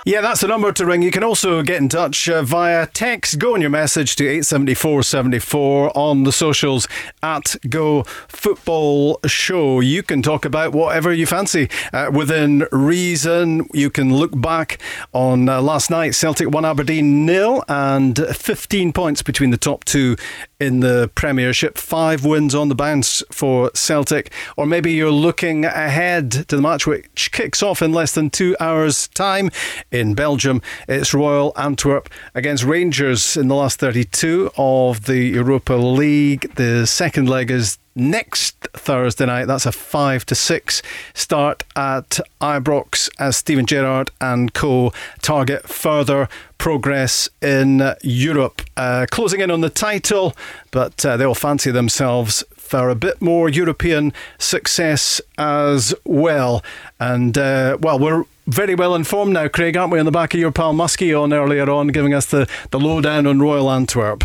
Yeah, that's the number to ring. You can also get in touch uh, via text. Go on your message to 87474 on the socials at Go Football Show. You can talk about whatever you fancy uh, within reason. You can look back on uh, last night. Celtic 1 Aberdeen nil, and 15 points between the top two in the Premiership. Five wins on the bounce for Celtic. Or maybe you're looking ahead to the match which kicks off in less than two hours' time in Belgium. It's Royal Antwerp against Rangers in the last 32 of the Europa League. The second leg is next Thursday night. That's a 5 to 6 start at Ibrox as Steven Gerrard and co target further progress in Europe. Uh, closing in on the title, but uh, they'll fancy themselves for a bit more European success as well. And uh, well, we're very well informed now, Craig, aren't we? On the back of your pal Muskie on earlier on, giving us the, the lowdown on Royal Antwerp.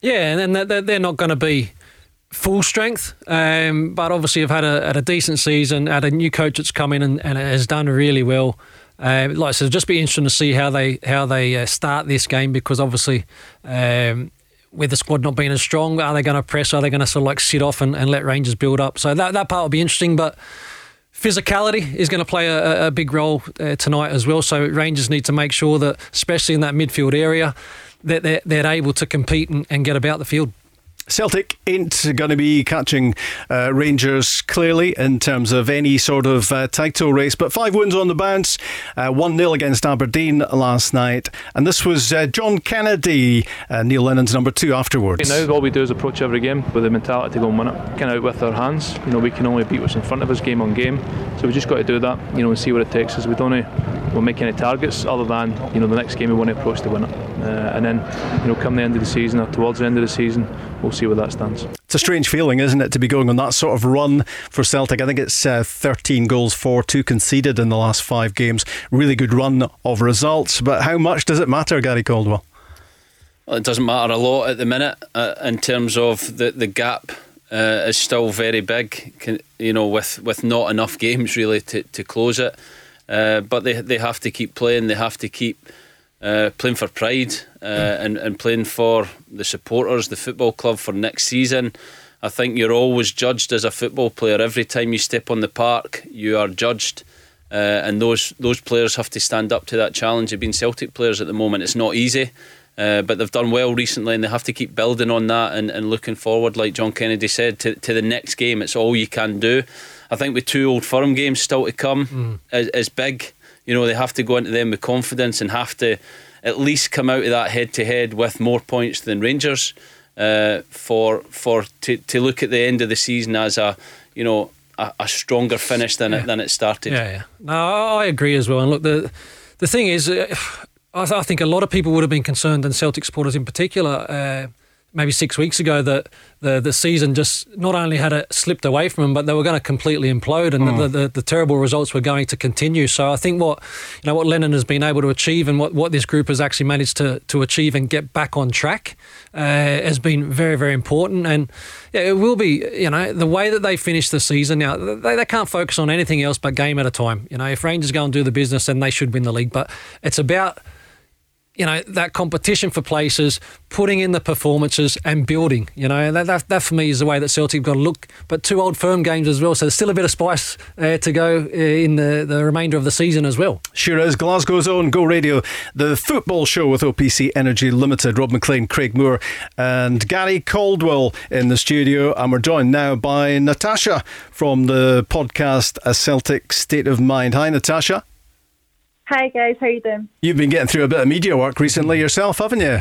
Yeah, and they're not going to be full strength, um, but obviously have had a, had a decent season, had a new coach that's come in and, and has done really well. Uh, like I said, just be interesting to see how they how they uh, start this game because obviously. Um, with the squad not being as strong, are they going to press? Are they going to sort of like sit off and, and let Rangers build up? So that, that part will be interesting. But physicality is going to play a, a big role uh, tonight as well. So Rangers need to make sure that, especially in that midfield area, that they're, they're able to compete and, and get about the field. Celtic ain't going to be catching uh, Rangers clearly in terms of any sort of uh, title race, but five wins on the bounce, uh, 1 uh, 0 against Aberdeen last night. And this was uh, John Kennedy, uh, Neil Lennon's number two afterwards. Now, all we do is approach every game with the mentality to go and win it. Kind of out with our hands. You know, we can only beat what's in front of us game on game. So we just got to do that, you know, and see what it takes us. We don't we'll make any targets other than, you know, the next game we want to approach to win it. and then, you know, come the end of the season or towards the end of the season, we'll see where that stands. It's a strange feeling, isn't it, to be going on that sort of run for Celtic? I think it's uh, 13 goals for, two conceded in the last five games. Really good run of results. But how much does it matter, Gary Caldwell? Well, it doesn't matter a lot at the minute uh, in terms of the, the gap uh, is still very big, you know, with, with not enough games really to, to close it. Uh, but they, they have to keep playing, they have to keep uh, playing for pride uh, and, and playing for the supporters, the football club for next season. I think you're always judged as a football player. Every time you step on the park, you are judged. Uh, and those those players have to stand up to that challenge of being Celtic players at the moment. It's not easy, uh, but they've done well recently and they have to keep building on that and, and looking forward, like John Kennedy said, to, to the next game. It's all you can do. I think with two old firm games still to come mm. is, is big. You know, they have to go into them with confidence and have to at least come out of that head to head with more points than Rangers uh, for for to, to look at the end of the season as a you know a, a stronger finish than yeah. it than it started. Yeah, yeah. No, I agree as well. And look, the the thing is, uh, I, th- I, think a lot of people would have been concerned, and Celtic supporters in particular. Uh, maybe six weeks ago that the the season just not only had it slipped away from them, but they were going to completely implode, and mm. the, the, the, terrible results were going to continue. So I think what you know what Lennon has been able to achieve, and what, what this group has actually managed to to achieve and get back on track, uh, has been very very important. And yeah, it will be you know the way that they finish the season now. They, they can't focus on anything else but game at a time. You know, if Rangers go and do the business, then they should win the league. But it's about you know that competition for places, putting in the performances and building. You know that, that, that for me is the way that Celtic have got to look. But two old firm games as well, so there's still a bit of spice uh, to go uh, in the, the remainder of the season as well. Sure is. Glasgow's own Go Radio, the football show with OPC Energy Limited. Rob Maclean, Craig Moore, and Gary Caldwell in the studio, and we're joined now by Natasha from the podcast A Celtic State of Mind. Hi, Natasha. Hi guys, how you doing? You've been getting through a bit of media work recently yourself, haven't you?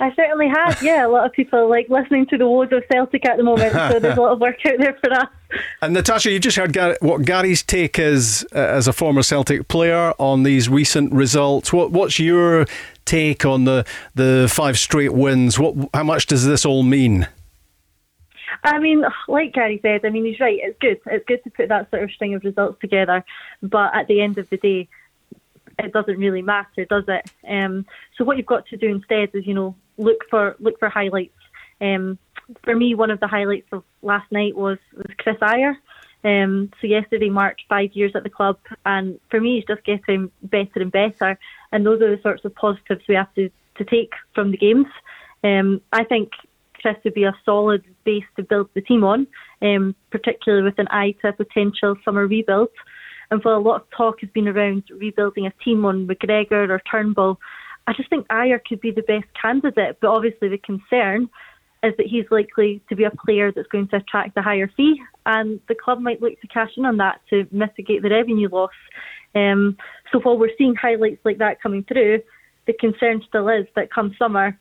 I certainly have. Yeah, a lot of people like listening to the woes of Celtic at the moment, so there's a lot of work out there for us. And Natasha, you just heard Gary, what Gary's take is uh, as a former Celtic player on these recent results. What what's your take on the the five straight wins? What how much does this all mean? I mean, like Gary said, I mean, he's right. It's good. It's good to put that sort of string of results together. But at the end of the day, it doesn't really matter, does it? Um, so what you've got to do instead is, you know, look for look for highlights. Um, for me, one of the highlights of last night was, was Chris Ajer. Um, so yesterday marked five years at the club, and for me, he's just getting better and better. And those are the sorts of positives we have to, to take from the games. Um, I think Chris would be a solid to build the team on, um, particularly with an eye to a potential summer rebuild. And while a lot of talk has been around rebuilding a team on McGregor or Turnbull, I just think Ajer could be the best candidate. But obviously, the concern is that he's likely to be a player that's going to attract a higher fee, and the club might look to cash in on that to mitigate the revenue loss. Um, so while we're seeing highlights like that coming through, the concern still is that come summer,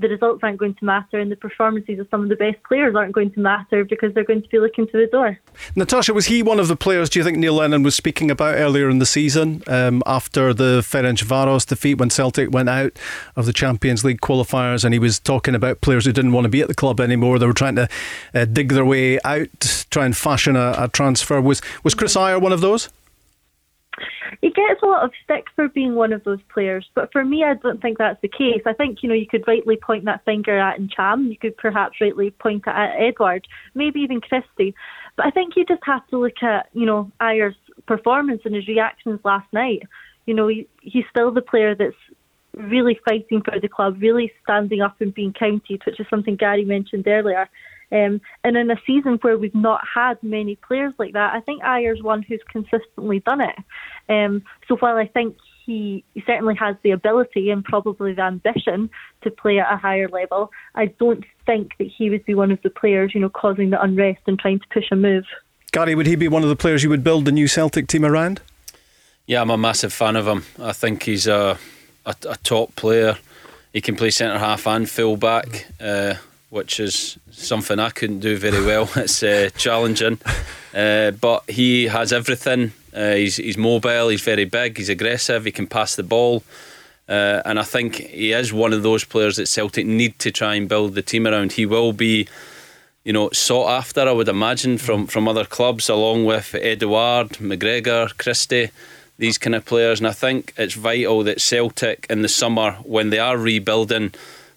the results aren't going to matter and the performances of some of the best players aren't going to matter because they're going to be looking to the door. Natasha, was he one of the players do you think Neil Lennon was speaking about earlier in the season um, after the Ferencvaros defeat when Celtic went out of the Champions League qualifiers and he was talking about players who didn't want to be at the club anymore? They were trying to uh, dig their way out, try and fashion a, a transfer. Was, was Chris Ajer one of those? He gets a lot of stick for being one of those players, but for me, I don't think that's the case. I think you know you could rightly point that finger at Ntcham. You could perhaps rightly point it at Edouard, maybe even Christie. But I think you just have to look at you know Ajer's performance and his reactions last night. You know, he, he's still the player that's really fighting for the club, really standing up and being counted, which is something Gary mentioned earlier. Um, and in a season where we've not had many players like that, I think Ajer's one who's consistently done it. Um, so while I think he, he certainly has the ability and probably the ambition to play at a higher level, I don't think that he would be one of the players, you know, causing the unrest and trying to push a move. Gary, would he be one of the players you would build the new Celtic team around? Yeah, I'm a massive fan of him. I think he's a, a, a top player. He can play centre half and full back. Uh, which is something I couldn't do very well. It's uh, challenging, uh, but he has everything. Uh, he's he's mobile. He's very big. He's aggressive. He can pass the ball, uh, and I think he is one of those players that Celtic need to try and build the team around. He will be. You know, sought after, I would imagine, from, from other clubs, along with Edouard, McGregor, Christie, these kind of players. And I think it's vital that Celtic in the summer, when they are rebuilding,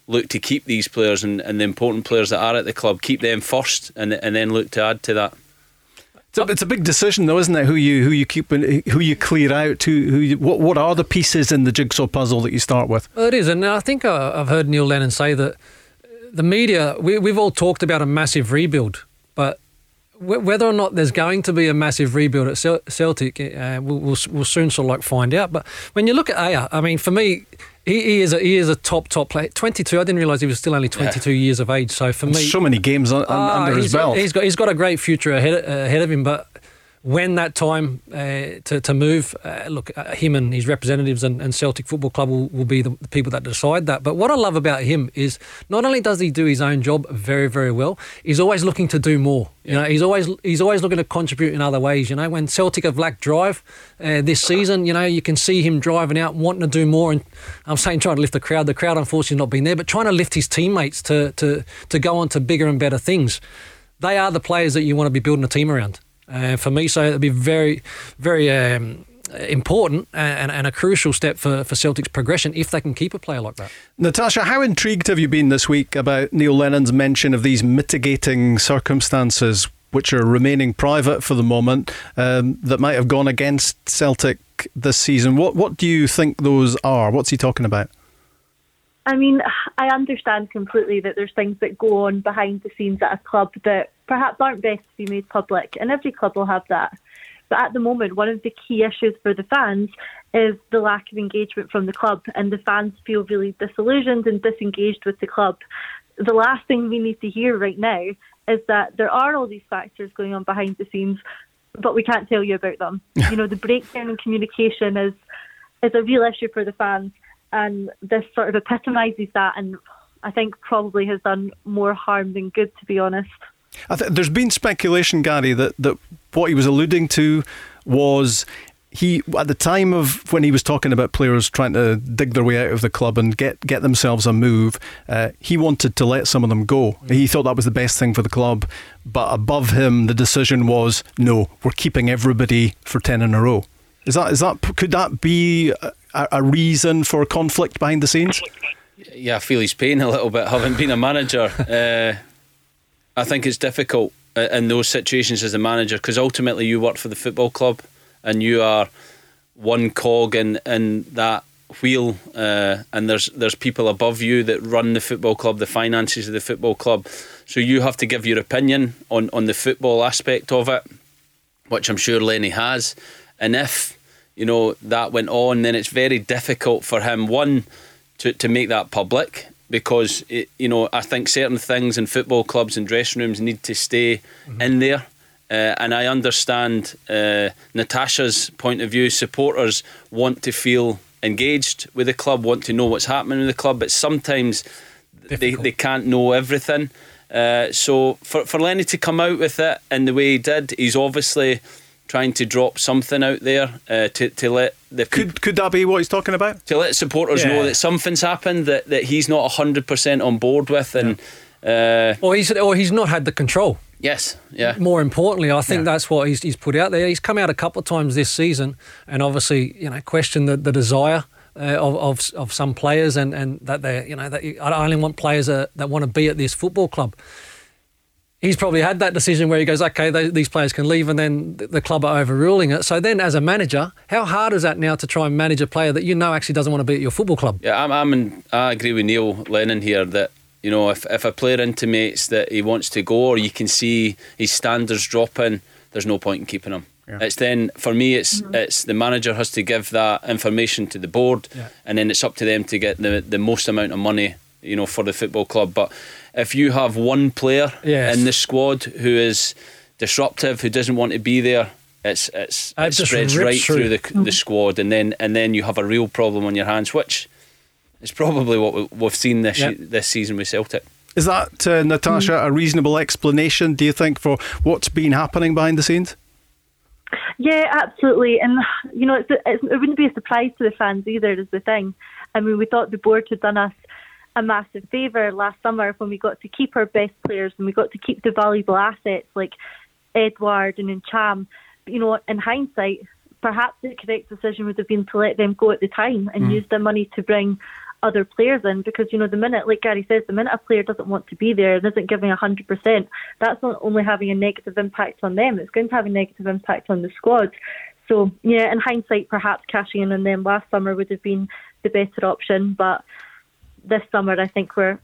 look to keep these players and, and the important players that are at the club, keep them first, and and then look to add to that. It's a, it's a big decision, though, isn't it? Who you who you keep who you clear out? Who who you, what what are the pieces in the jigsaw puzzle that you start with? Well, it is, and I think uh, I've heard Neil Lennon say that the media we, we've all talked about a massive rebuild, but whether or not there's going to be a massive rebuild at Celtic, uh, we'll, we'll, we'll soon sort of like find out. But when you look at Ajer, I mean, for me, he, he, is a he is a top top player. Twenty two. I didn't realise he was still only twenty two yeah. years of age. So for and me, so many games on, uh, under his belt. He's got he's got a great future ahead ahead of him. But when that time uh, to, to move, uh, look, uh, him and his representatives and, and Celtic Football Club will, will be the, the, people that decide that. But what I love about him is not only does he do his own job very, very well, he's always looking to do more. Yeah. You know, he's always he's always looking to contribute in other ways. You know, when Celtic have lacked drive uh, this season, you know, you can see him driving out, wanting to do more. And I'm saying trying to lift the crowd. The crowd, unfortunately, has not being there, but trying to lift his teammates to to to go on to bigger and better things. They are the players that you want to be building a team around uh, for me. So it'd be very, very um, important and, and, a crucial step for, for Celtic's progression if they can keep a player like that. Natasha, how intrigued have you been this week about Neil Lennon's mention of these mitigating circumstances? Which are remaining private for the moment, um, that might have gone against Celtic this season. What what do you think those are? What's he talking about? I mean, I understand completely that there's things that go on behind the scenes at a club that perhaps aren't best to be made public, and every club will have that. But at the moment, one of the key issues for the fans is the lack of engagement from the club, and the fans feel really disillusioned and disengaged with the club. The last thing we need to hear right now is that there are all these factors going on behind the scenes, but we can't tell you about them. you know, the breakdown in communication is is a real issue for the fans and this sort of epitomises that, and I think probably has done more harm than good, to be honest. Th- there's been speculation, Gary, that, that what he was alluding to was he at the time of when he was talking about players trying to dig their way out of the club and get get themselves a move, uh, he wanted to let some of them go. He thought that was the best thing for the club, but above him, the decision was no, we're keeping everybody for ten in a row. Is that is that could that be a, a reason for conflict behind the scenes? Yeah, I feel his pain a little bit having been a manager. uh, I think it's difficult in those situations as a manager because ultimately you work for the football club and you are one cog in, in that wheel uh, and there's there's people above you that run the football club the finances of the football club. So you have to give your opinion on on the football aspect of it which I'm sure Lenny has. And if you know that went on, then it's very difficult for him one to to make that public because it, you know I think certain things in football clubs and dressing rooms need to stay mm-hmm. in there. Uh, and I understand uh, Natasha's point of view. Supporters want to feel engaged with the club, want to know what's happening with the club, but sometimes they, they can't know everything. Uh, so for, for Lenny to come out with it in the way he did, he's obviously trying to drop something out there uh, to, to let the could could that be what he's talking about to let supporters yeah. know that something's happened that, that he's not hundred percent on board with and yeah. uh, or he's or he's not had the control. Yes, yeah. More importantly, I think yeah. that's what he's, he's put out there. He's come out a couple of times this season and obviously you know questioned the, the desire. Uh, of, of of some players and, and that they you know that you, I only want players that, that want to be at this football club he's probably had that decision where he goes, okay, they, these players can leave, and then the club are overruling it. So then, as a manager, how hard is that now to try and manage a player that you know actually doesn't want to be at your football club? Yeah, I'm, I'm in, I agree with Neil Lennon here that you know if, if a player intimates that he wants to go, or you can see his standards dropping, there's no point in keeping him. Yeah. It's then for me, it's mm-hmm. it's the manager has to give that information to the board, yeah. and then it's up to them to get the the most amount of money, you know, for the football club. But if you have one player yes. in the squad who is disruptive, who doesn't want to be there, it's it's it spreads right through, through the, mm-hmm. the squad, and then and then you have a real problem on your hands, which is probably what we've seen this yep. this season with Celtic. Is that uh, Natasha mm. a reasonable explanation? Do you think for what's been happening behind the scenes? Yeah, absolutely. And, you know, it's, it's, it wouldn't be a surprise to the fans either, is the thing. I mean, we thought the board had done us a massive favour last summer when we got to keep our best players and we got to keep the valuable assets like Edouard and Ntcham. You know, in hindsight, perhaps the correct decision would have been to let them go at the time and mm. use the money to bring other players in because you know the minute like Gary says the minute a player doesn't want to be there and isn't giving a hundred percent that's not only having a negative impact on them it's going to have a negative impact on the squad so yeah in hindsight perhaps cashing in on them last summer would have been the better option but this summer I think we're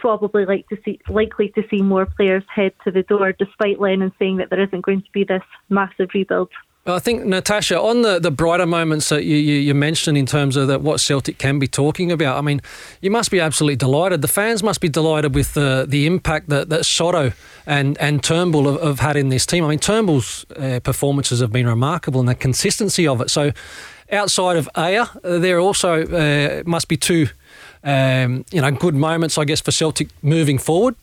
probably like to see likely to see more players head to the door despite Lennon saying that there isn't going to be this massive rebuild I think Natasha, on the, the brighter moments that you, you, you, mentioned in terms of that what Celtic can be talking about, I mean, you must be absolutely delighted. The fans must be delighted with the the impact that, that Soro and and Turnbull have, have had in this team. I mean, Turnbull's uh, performances have been remarkable and the consistency of it. So, outside of Ajer, uh, there also uh, must be two, um, you know, good moments, I guess, for Celtic moving forward.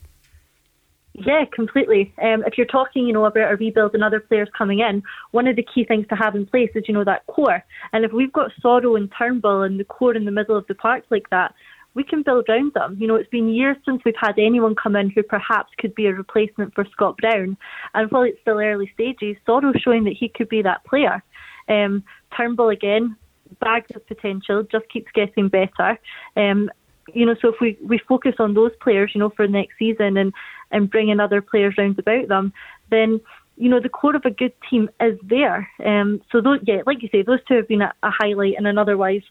Yeah, completely. Um, if you're talking, you know, about a rebuild and other players coming in, one of the key things to have in place is, you know, that core. And if we've got Soro and Turnbull and the core in the middle of the park like that, we can build around them. You know, it's been years since we've had anyone come in who perhaps could be a replacement for Scott Brown. And while it's still early stages, Soro's showing that he could be that player. Um, Turnbull again, bags of potential, just keeps getting better. Um, you know, so if we, we focus on those players, you know, for next season and, and bringing other players round about them, then you know the core of a good team is there. Um, so those, yeah, like you say, those two have been a, a highlight in an otherwise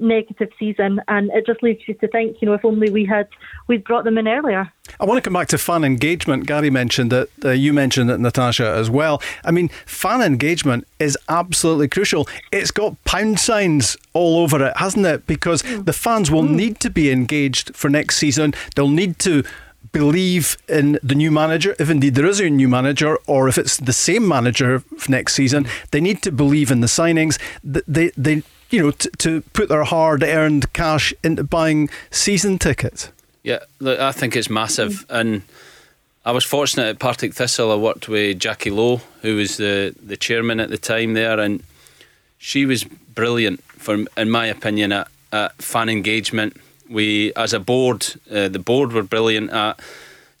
negative season, and it just leads you to think, you know, if only we had we'd brought them in earlier. I want to come back to fan engagement. Gary mentioned that uh, you mentioned it, Natasha, as well. I mean, fan engagement is absolutely crucial. It's got pound signs all over it, hasn't it? Because mm. the fans will mm. need to be engaged for next season. They'll need to believe in the new manager, if indeed there is a new manager, or if it's the same manager for next season, they need to believe in the signings. They, they, you know, t- to put their hard-earned cash into buying season tickets. Yeah, look, I think it's massive, and I was fortunate at Partick Thistle. I worked with Jacqui Low, who was the the chairman at the time there, and she was brilliant, for in my opinion, at, at fan engagement we, as a board, uh, the board were brilliant at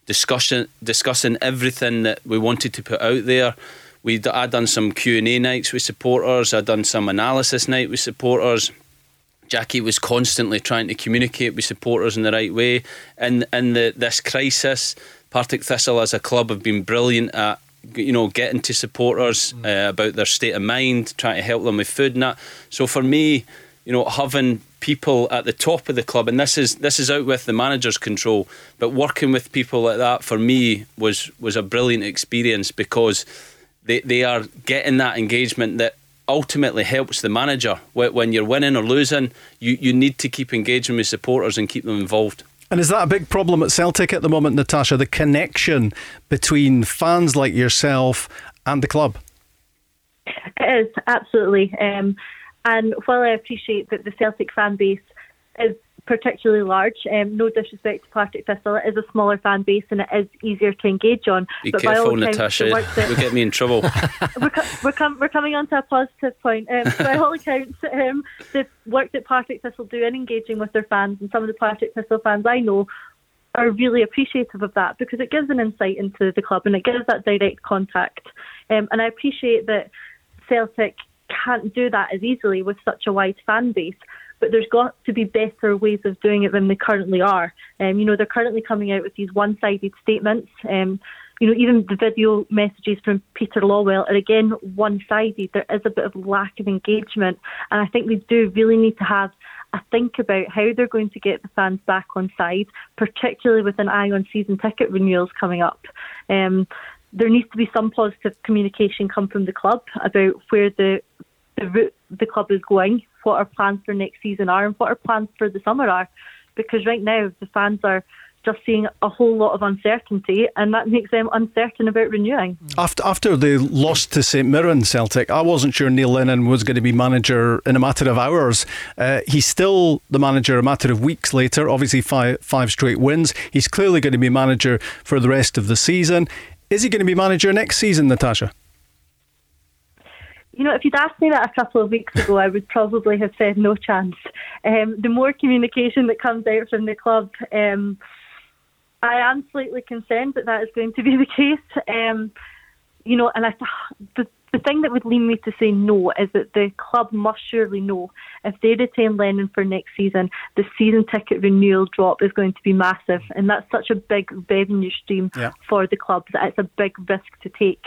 discussion, discussing everything that we wanted to put out there. We I done some Q and A nights with supporters. I done some analysis night with supporters. Jackie was constantly trying to communicate with supporters in the right way. And in the this crisis, Partick Thistle as a club have been brilliant at you know getting to supporters mm. uh, about their state of mind, trying to help them with food and that. So for me, you know, having people at the top of the club, and this is this is out with the manager's control, but working with people like that for me was was a brilliant experience because they they are getting that engagement that ultimately helps the manager when you're winning or losing. You you need to keep engaging with supporters and keep them involved. And is that a big problem at Celtic at the moment, Natasha? The connection between fans like yourself and the club. It is absolutely. Um, and while I appreciate that the Celtic fan base is particularly large, um, no disrespect to Partick Thistle, it is a smaller fan base and it is easier to engage on. Be but careful, Natasha. You'll get me in trouble. we're, we're, com- we're, coming on to a positive point. Um, by all accounts, um, the work that Partick Thistle do in engaging with their fans, and some of the Partick Thistle fans I know are really appreciative of that because it gives an insight into the club and it gives that direct contact. Um, and I appreciate that Celtic can't do that as easily with such a wide fan base. But there's got to be better ways of doing it than they currently are. Um, you know, they're currently coming out with these one-sided statements. Um, you know, even the video messages from Peter Lawwell are again one sided. There is a bit of lack of engagement. And I think they do really need to have a think about how they're going to get the fans back on side, particularly with an eye on season ticket renewals coming up. Um, there needs to be some positive communication come from the club about where the the route the club is going, what our plans for next season are, and what our plans for the summer are. Because right now the fans are just seeing a whole lot of uncertainty, and that makes them uncertain about renewing. After after they lost to St Mirren Celtic, I wasn't sure Neil Lennon was going to be manager in a matter of hours. Uh, he's still the manager a matter of weeks later. Obviously, five five straight wins. He's clearly going to be manager for the rest of the season. Is he going to be manager next season, Natasha? You know, if you'd asked me that a couple of weeks ago, I would probably have said no chance. Um, the more communication that comes out from the club, um, I am slightly concerned that that is going to be the case. Um, you know, and I, the the thing that would lead me to say no is that the club must surely know if they retain Lennon for next season, the season ticket renewal drop is going to be massive, and that's such a big revenue stream yeah. for the club that it's a big risk to take.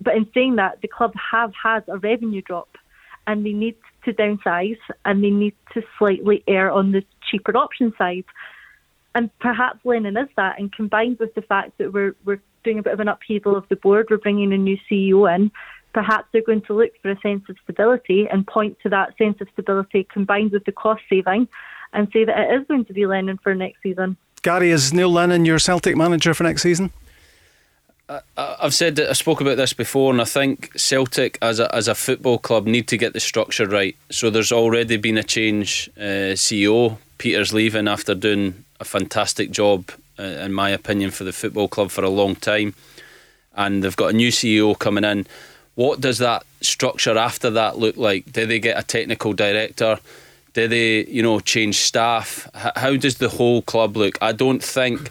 But in saying that, the club have had a revenue drop, and they need to downsize, and they need to slightly err on the cheaper option side. And perhaps Lennon is that, and combined with the fact that we're we're doing a bit of an upheaval of the board, we're bringing a new CEO in. Perhaps they're going to look for a sense of stability and point to that sense of stability combined with the cost saving, and say that it is going to be Lennon for next season. Gary, is Neil Lennon your Celtic manager for next season? I've said I spoke about this before, and I think Celtic as a as a football club need to get the structure right. So there's already been a change. Uh, CEO Peter's leaving after doing a fantastic job, uh, in my opinion, for the football club for a long time, and they've got a new CEO coming in. What does that structure after that look like? Do they get a technical director? Do they, you know, change staff? How does the whole club look? I don't think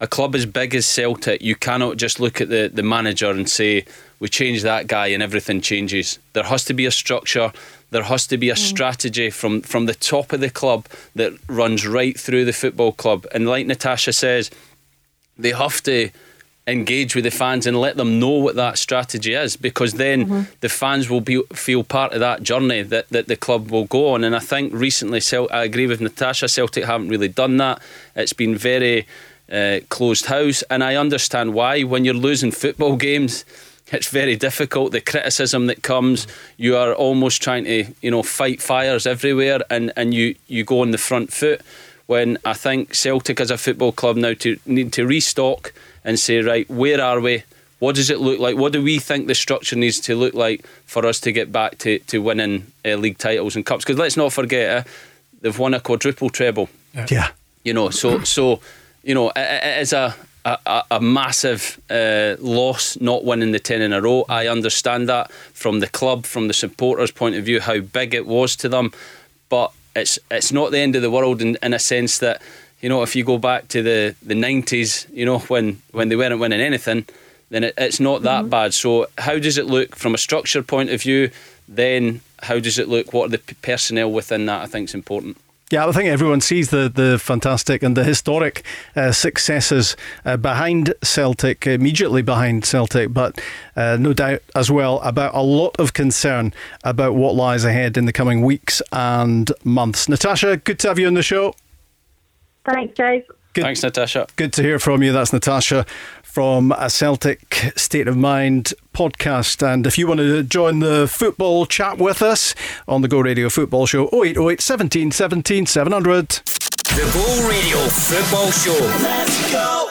a club as big as Celtic, you cannot just look at the, the manager and say, we change that guy and everything changes. There has to be a structure, there has to be a mm. strategy from, from the top of the club that runs right through the football club. And like Natasha says, they have to engage with the fans and let them know what that strategy is because then mm-hmm. the fans will be feel part of that journey that, that the club will go on and I think recently I agree with Natasha Celtic haven't really done that it's been very uh, closed house, and I understand why. When you're losing football games, it's very difficult. The criticism that comes, you are almost trying to, you know, fight fires everywhere, and, and you, you go on the front foot. When I think Celtic as a football club now to need to restock and say, right, where are we? What does it look like? What do we think the structure needs to look like for us to get back to, to winning uh, league titles and cups? Because let's not forget, uh, they've won a quadruple treble. Yeah. You know, so so you know, it, is a a, a, massive uh, loss not winning the 10 in a row. I understand that from the club, from the supporters' point of view, how big it was to them. But it's it's not the end of the world in, in a sense that, you know, if you go back to the, the 90s, you know, when, when they weren't winning anything, then it, it's not that mm-hmm. bad. So, how does it look from a structure point of view? Then, how does it look? What are the personnel within that? I think is important. Yeah, I think everyone sees the, the fantastic and the historic uh, successes uh, behind Celtic, immediately behind Celtic, but uh, no doubt as well about a lot of concern about what lies ahead in the coming weeks and months. Natasha, good to have you on the show. Thanks, guys. Good, Thanks, Natasha. Good to hear from you. That's Natasha from a Celtic State of Mind podcast. And if you want to join the football chat with us on the Go Radio Football Show, 0808 17 17 700. The Go Radio Football Show. Let's go.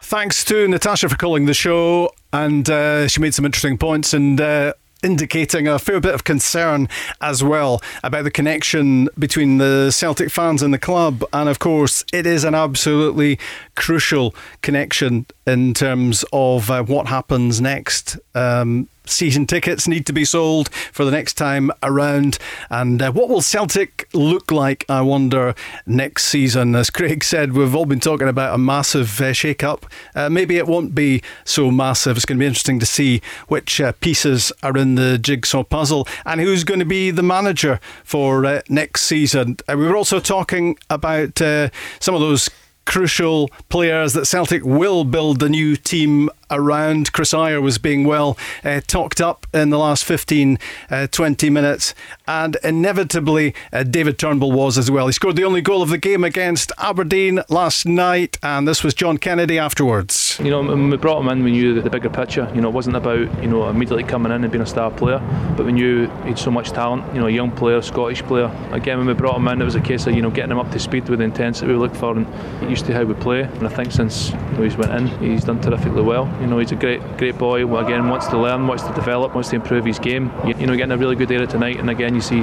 Thanks to Natasha for calling the show, and uh, she made some interesting points. And uh, indicating a fair bit of concern as well about the connection between the Celtic fans and the club. And of course, it is an absolutely crucial connection in terms of uh, what happens next. Um, season tickets need to be sold for the next time around. And uh, what will Celtic look like, I wonder, next season? As Craig said, we've all been talking about a massive uh, shake up. Uh, maybe it won't be so massive. It's going to be interesting to see which uh, pieces are in the jigsaw puzzle and who's going to be the manager for uh, next season. Uh, we were also talking about some of those crucial players that Celtic will build the new team around. Chris Ajer was being well uh, talked up in the last 15, uh, 20 minutes, and inevitably uh, David Turnbull was as well. He scored the only goal of the game against Aberdeen last night, and this was John Kennedy afterwards. You know, when we brought him in, we knew the bigger picture. You know, it wasn't about you know immediately coming in and being a star player, but we knew he'd so much talent. You know, a young player, Scottish player. Again, when we brought him in, it was a case of you know getting him up to speed with the intensity we look for and used to how we play. And I think since you know, he's went in, he's done terrifically well. You know, he's a great great boy. Well, again, wants to learn, wants to develop, wants to improve his game. You, you know, getting a really good area tonight, and again, you see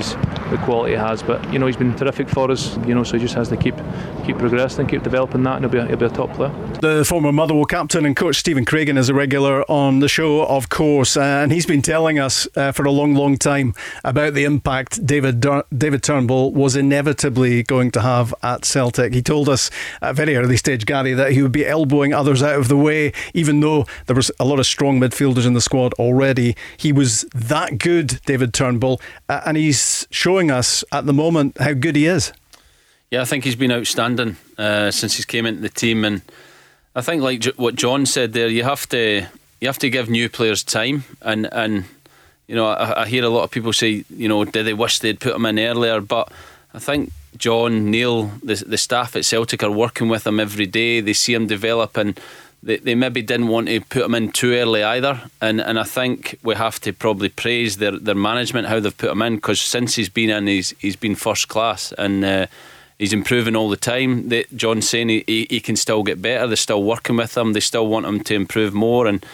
the quality he has. But you know, he's been terrific for us. You know, so he just has to keep keep progressing, keep developing that, and he'll be a, he'll be a top player. The former Motherwell captain and coach Stephen Craigan is a regular on the show, of course, uh, and he's been telling us uh, for a long, long time about the impact David Dur- David Turnbull was inevitably going to have at Celtic. He told us at a very early stage, Gary, that he would be elbowing others out of the way, even though there was a lot of strong midfielders in the squad already. He was that good, David Turnbull, uh, and he's showing us at the moment how good he is. Yeah, I think he's been outstanding uh, since he's came into the team, and I think like what John said there, you have to you have to give new players time, and and you know I, I hear a lot of people say you know did they wish they'd put him in earlier, but I think John Neil the the staff at Celtic are working with him every day. They see him develop and. They, they maybe didn't want to put him in too early either, and and I think we have to probably praise their, their management how they've put him in because since he's been in, he's he's been first class, and uh, he's improving all the time. They, John's saying he, he, he, can still get better. They're still working with him. They still want him to improve more. And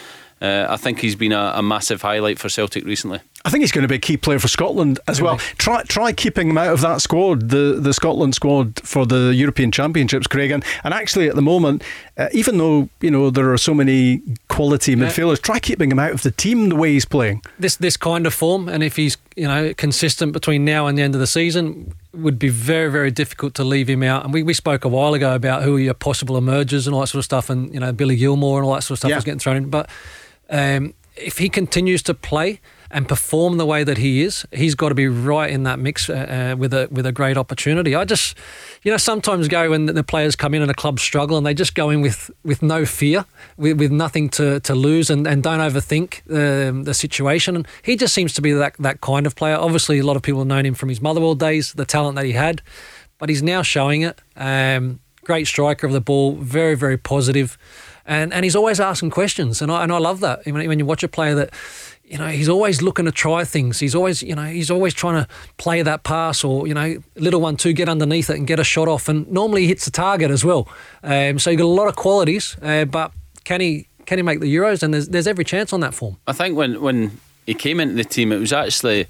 uh, I think he's been a, a, massive highlight for Celtic recently. I think he's going to be a key player for Scotland as well. Try try keeping him out of that squad, the the Scotland squad for the European Championships, Craig. And, and actually, at the moment, uh, even though you know there are so many quality yeah. midfielders, try keeping him out of the team the way he's playing. This this kind of form, and if he's you know consistent between now and the end of the season, would be very, very difficult to leave him out. And we, we spoke a while ago about who are your possible emergers and all that sort of stuff, and you know Billy Gilmour and all that sort of stuff yeah. was getting thrown in. But um, if he continues to play and perform the way that he is, he's got to be right in that mix uh, uh, with a with a great opportunity. I just, you know, sometimes go when the players come in and a club struggle and they just go in with, with no fear, with, with nothing to, to lose and, and don't overthink um, the situation. And he just seems to be that that kind of player. Obviously, a lot of people have known him from his Motherwell days, the talent that he had, but he's now showing it. Um, great striker of the ball, very very positive and and he's always asking questions, and I and I love that. When, when you watch a player that you know he's always looking to try things. He's always you know he's always trying to play that pass or you know little one two get underneath it and get a shot off. And normally he hits the target as well. Um, so you've got a lot of qualities uh, but can he can he make the euros? And there's, there's every chance on that form. I think when when he came into the team it was actually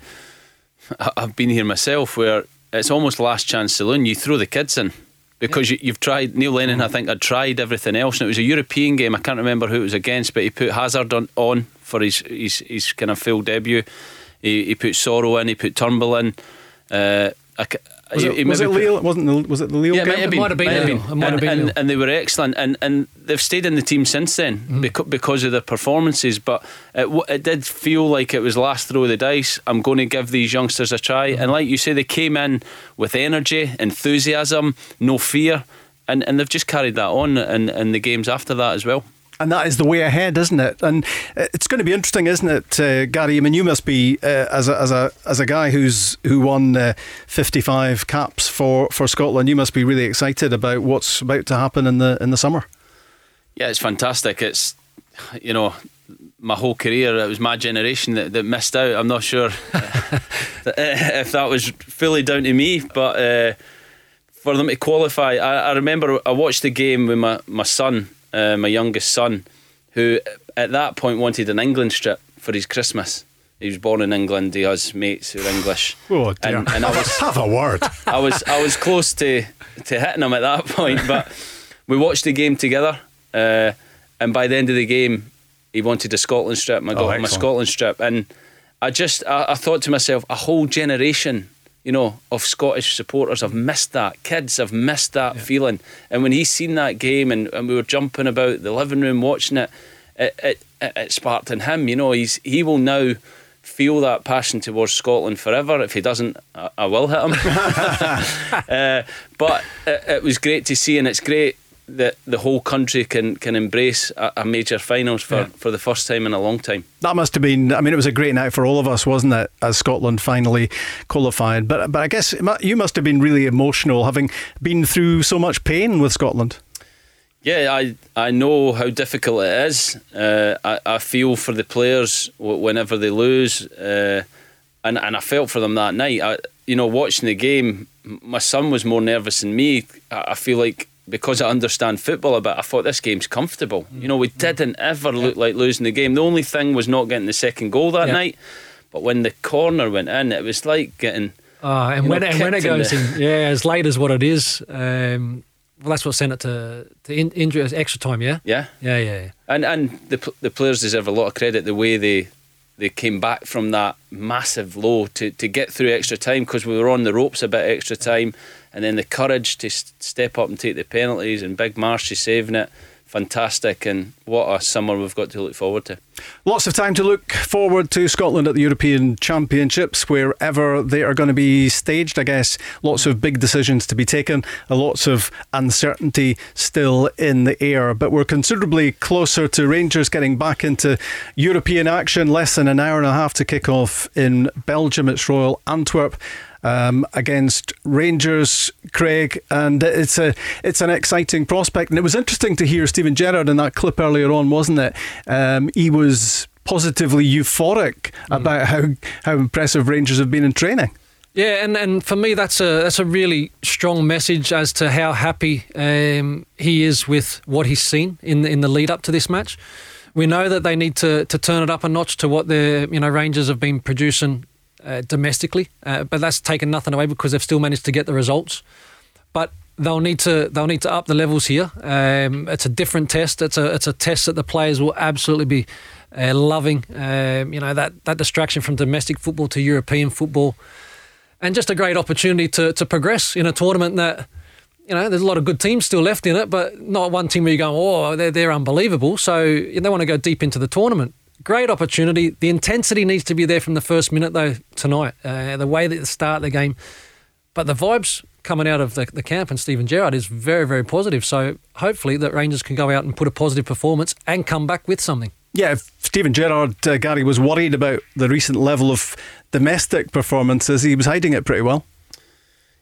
I've been here myself where it's almost last chance saloon you throw the kids in because yeah. you, have tried Neil Lennon. I think had tried everything else, and it was a European game. I can't remember who it was against, but he put Hazard on, on for his, his his kind of full debut. He, he put Soro in. He put Turnbull in. Uh, I, was it, was it Lille? Wasn't the, was it the Lille yeah, game? It might have been. Might have been. Might have been. And, and, and, they were excellent, and, and they've stayed in the team since then mm. because, because of their performances. But it, it did feel like it was last throw of the dice. I'm going to give these youngsters a try, mm. and like you say, they came in with energy, enthusiasm, no fear, and, and they've just carried that on in, in the games after that as well and that is the way ahead, isn't it? And it's going to be interesting, isn't it, uh, Gary? I mean, you must be uh, as a as a as a guy who's who won uh, fifty five caps for, for Scotland. You must be really excited about what's about to happen in the in the summer. Yeah, it's fantastic. It's you know my whole career. It was my generation that, that missed out. I'm not sure if that was fully down to me, but uh, for them to qualify, I, I remember I watched the game with my my son uh, my youngest son, who at that point wanted an England strip for his Christmas. He was born in England. He has mates who are English. Oh dear! And, and I was have a word. I was I was close to to hitting him at that point, but we watched the game together. Uh, and by the end of the game, he wanted a Scotland strip. I got oh, him a Scotland strip, and I just I, I thought to myself, a whole generation you know, of Scottish supporters have missed that. Kids have missed that yeah. feeling. And when he's seen that game and, and we were jumping about the living room watching it, it, it, it sparked in him. You know, he's he will now feel that passion towards Scotland forever. If he doesn't, I, I will hit him. uh, but it, it, was great to see, and it's great that the whole country can can embrace a, a major finals for, Yeah. for the first time in a long time. That must have been. I mean, it was a great night for all of us, wasn't it? As Scotland finally qualified, but but I guess you must have been really emotional, having been through so much pain with Scotland. Yeah, I I know how difficult it is. Uh, I I feel for the players whenever they lose, uh, and and I felt for them that night. I, you know, watching the game, my son was more nervous than me. I, I feel like because I understand football a bit, I thought this game's comfortable. Mm. You know, we mm. didn't ever look like losing the game. The only thing was not getting the second goal that Yeah. night. But when the corner went in, it was like getting. Oh, and when, know, and when it kicked in goes the- in, yeah, as late as what it is, um, well, that's what sent it to to in, injury extra time. Yeah, Yeah. yeah, yeah. yeah. And and the the players deserve a lot of credit the way they they came back from that massive low to, to get through extra time because we were on the ropes a bit extra time, and then the courage to step up and take the penalties and Big Marshy saving it, fantastic, and what a summer we've got to look forward to. Lots of time to look forward to Scotland at the European Championships, wherever they are going to be staged. I guess lots of big decisions to be taken, lots of uncertainty still in the air. But we're considerably closer to Rangers getting back into European action. Less than an hour and a half to kick off in Belgium. It's Royal Antwerp. Um, against Rangers, Craig, and it's a it's an exciting prospect. And it was interesting to hear Steven Gerrard in that clip earlier on, wasn't it? Um, he was positively euphoric about how how impressive Rangers have been in training. Yeah, and, and for me, that's a that's a really strong message as to how happy um, he is with what he's seen in the, in the lead up to this match. We know that they need to, to turn it up a notch to what the you know Rangers have been producing uh, domestically, uh, but that's taken nothing away because they've still managed to get the results. But they'll need to they'll need to up the levels here. Um, it's a different test. It's a it's a test that the players will absolutely be uh, loving. Um, you know that that distraction from domestic football to European football and just a great opportunity to, to progress in a tournament that you know there's a lot of good teams still left in it, but not one team where you go, oh, they're they're unbelievable. So they want to go deep into the tournament. Great opportunity. The intensity needs to be there from the first minute though tonight. Uh, the way that they start the game, but the vibes coming out of the, the camp and Steven Gerrard is very very positive. So hopefully that Rangers can go out and put a positive performance and come back with something. Yeah, if Steven Gerrard, uh, Gary, was worried about the recent level of domestic performances. He was hiding it pretty well.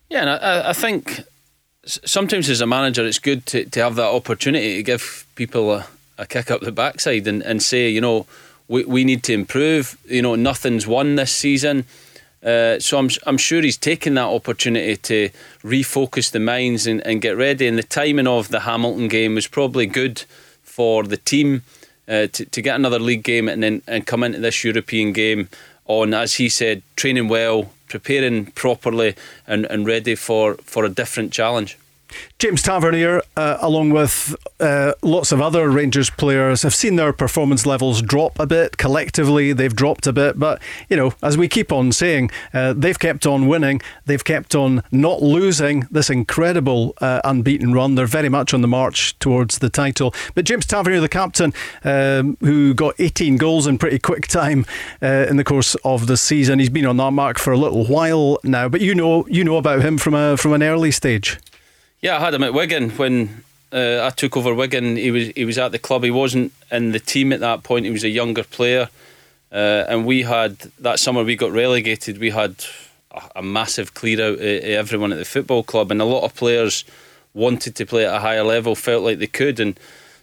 Yeah, and I, I think sometimes as a manager, it's good to, to have that opportunity to give people a, a kick up the backside and, and say, you know, we, we need to improve. You know, nothing's won this season. Uh, so I'm, I'm sure he's taken that opportunity to refocus the minds and, and get ready. And the timing of the Hamilton game was probably good for the team uh, to, to get another league game and then and come into this European game on, as he said, training well, preparing properly, and, and ready for, for a different challenge. James Tavernier, uh, along with uh, lots of other Rangers players, have seen their performance levels drop a bit. Collectively, they've dropped a bit. But, you know, as we keep on saying, uh, they've kept on winning. They've kept on not losing this incredible uh, unbeaten run. They're very much on the march towards the title. But James Tavernier, the captain, um, who got 18 goals in pretty quick time uh, in the course of the season, he's been on that mark for a little while now. But you know, you know about him from a from an early stage. Yeah, I had him at Wigan when uh, I took over Wigan. He was he was at the club. He wasn't in the team at that point. He was a younger player, uh, and we had that summer we got relegated. We had a, a massive clear out everyone at the football club, and a lot of players wanted to play at a higher level, felt like they could, and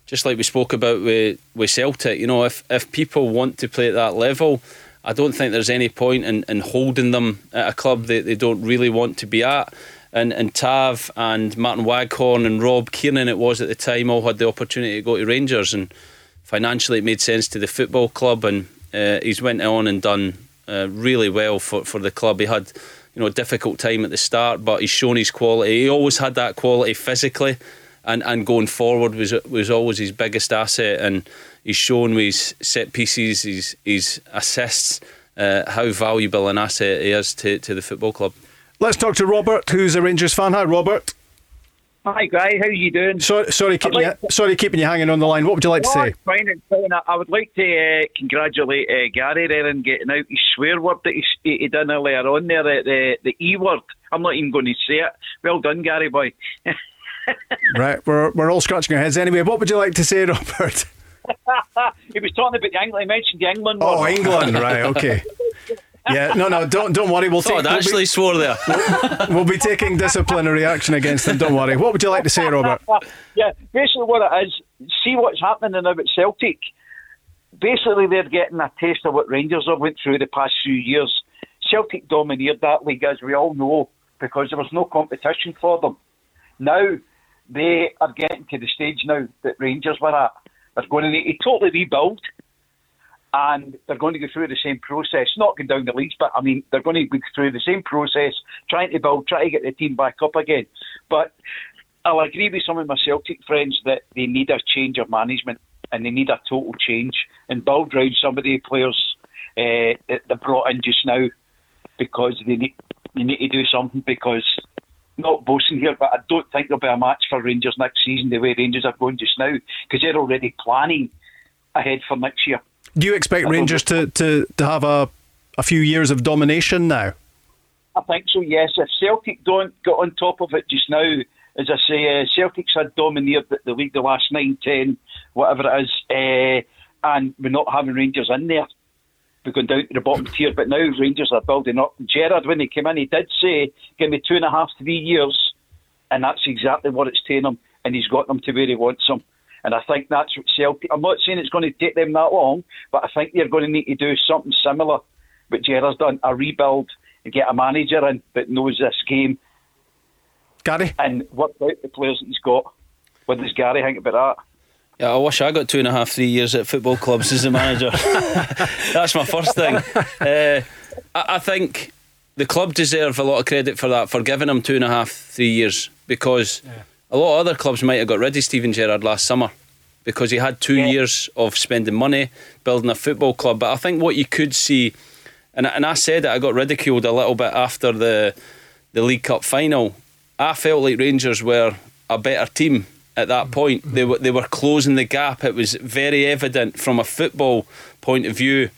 just like we spoke about with with Celtic, you know, if if people want to play at that level. I don't think there's any point in, in holding them at a club that they don't really want to be at and, and Tav and Martin Waghorn and Rob Kiernan it was at the time all had the opportunity to go to Rangers. And financially it made sense to the football club. And uh, he's went on and done uh, really well for, for the club. He had you know a difficult time at the start but he's shown his quality. He always had that quality physically. And, and going forward was was always his biggest asset. And he's shown with his set pieces his, his assists uh, how valuable an asset he is to, to the football club Let's talk to Robert, who's a Rangers fan. Hi, Robert. Hi, Guy. How are you doing? Sorry, sorry, keeping like you, sorry, keeping you hanging on the line. What would you like to say? fine, fine. I- would like to uh, congratulate uh, Gary there in getting out his swear word that he, he he done earlier on there, uh, the the E word. I'm not even going to say it. Well done, Gary boy. right, we're, we're all scratching our heads anyway. What would you like to say, Robert? he was talking about the England. He mentioned the England. Oh, one. England, right? Okay. Yeah, no, no, don't don't worry. We'll Thought take. Ashley we'll be, swore there. We'll, we'll be taking disciplinary action against them. Don't worry. What would you like to say, Robert? yeah, basically what it is, see what's happening now at Celtic. Basically, they're getting a taste of what Rangers have went through the past few years. Celtic domineered that league, as we all know, because there was no competition for them. Now they are getting to the stage now that Rangers were at. They're going to need to totally rebuild, and they're going to go through the same process. Not going down the leagues, but I mean they're going to go through the same process, trying to build, trying to get the team back up again. But I'll agree with some of my Celtic friends that they need a change of management and they need a total change and build around some of the players uh, that they brought in just now because they need they need to do something because not boasting here, but I don't think there'll be a match for Rangers next season the way Rangers are going just now because they're already planning ahead for next year. Do you expect Rangers to, to, to have a, a few years of domination now? I think so, yes. If Celtic don't get on top of it just now, as I say, uh, Celtic's had domineered the, the league the last nine, ten, whatever it is, uh, and we're not having Rangers in there. We're going down to the bottom tier, but now Rangers are building up. Gerrard, when he came in, he did say, give me two and a half, three years, and that's exactly what it's taken him, and he's got them to where he wants them. And I think that's what Celtic. I'm not saying it's going to take them that long, but I think they're going to need to do something similar. But Gerrard's done a rebuild and get a manager in that knows this game. Gary? And work out the players that he's got. What does Gary think about that? Yeah, I wish I got two and a half, three years at football clubs as a manager. That's my first thing. Uh, I, I think the club deserve a lot of credit for that, for giving him two and a half, three years, because a lot of other clubs might have got rid of Steven Gerrard last summer because he had two years of spending money building a football club. But I think what you could see, and, and I said it, I got ridiculed a little bit after the the League Cup final. I felt like Rangers were a better team at that mm-hmm. point. They were they were closing the gap. It was very evident from a football point of view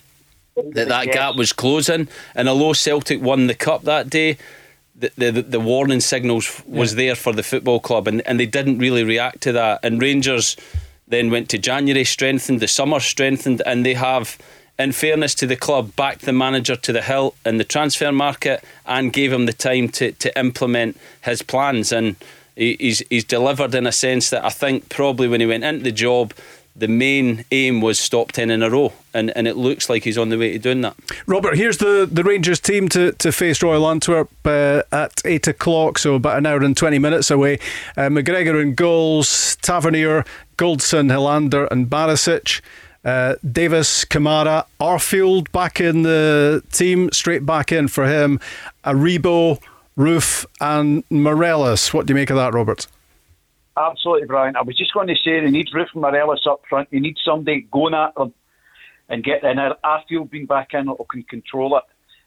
that that gap was closing. And although Celtic won the cup that day, the the, the warning signals was Yeah. there for the football club, and, and they didn't really react to that. And Rangers then went to January strengthened, the summer strengthened, and they have. In fairness to the club, backed the manager to the hilt in the transfer market and gave him the time to, to implement his plans. And he, he's he's delivered in a sense that I think probably when he went into the job, the main aim was stop ten in a row, and, and it looks like he's on the way to doing that. Robert, here's the, the Rangers team to, to face Royal Antwerp uh, at 8 o'clock, so about an hour and 20 minutes away. Uh, McGregor in goals, Tavernier, Goldson, Helander, and Barisic. Uh, Davis, Kamara, Arfield back in the team, straight back in for him. Aribo, Roofe, and Morelos. What do you make of that, Robert? Absolutely, Brian. I was just going to say they need Roofe Morelos up front. They need somebody going at them and get in there. Arfield being back in who can control it.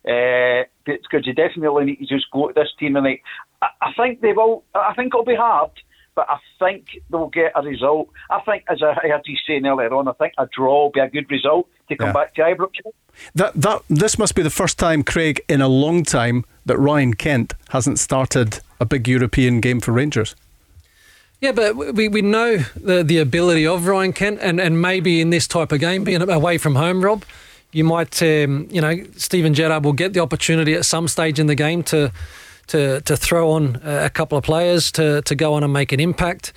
Uh, because you definitely need to just go to this team and like, I, I think they will. I think it'll be hard, but I think they'll get a result. I think, as I heard you saying earlier on, I think a draw will be a good result to come Yeah. back to Ibrox. That that this must be the first time, Craig, in a long time that Ryan Kent hasn't started a big European game for Rangers. Yeah, but we, we know the, the ability of Ryan Kent, and, and maybe in this type of game, being away from home, Rob, you might, um, you know, Steven Gerrard will get the opportunity at some stage in the game to to to throw on a couple of players to to go on and make an impact.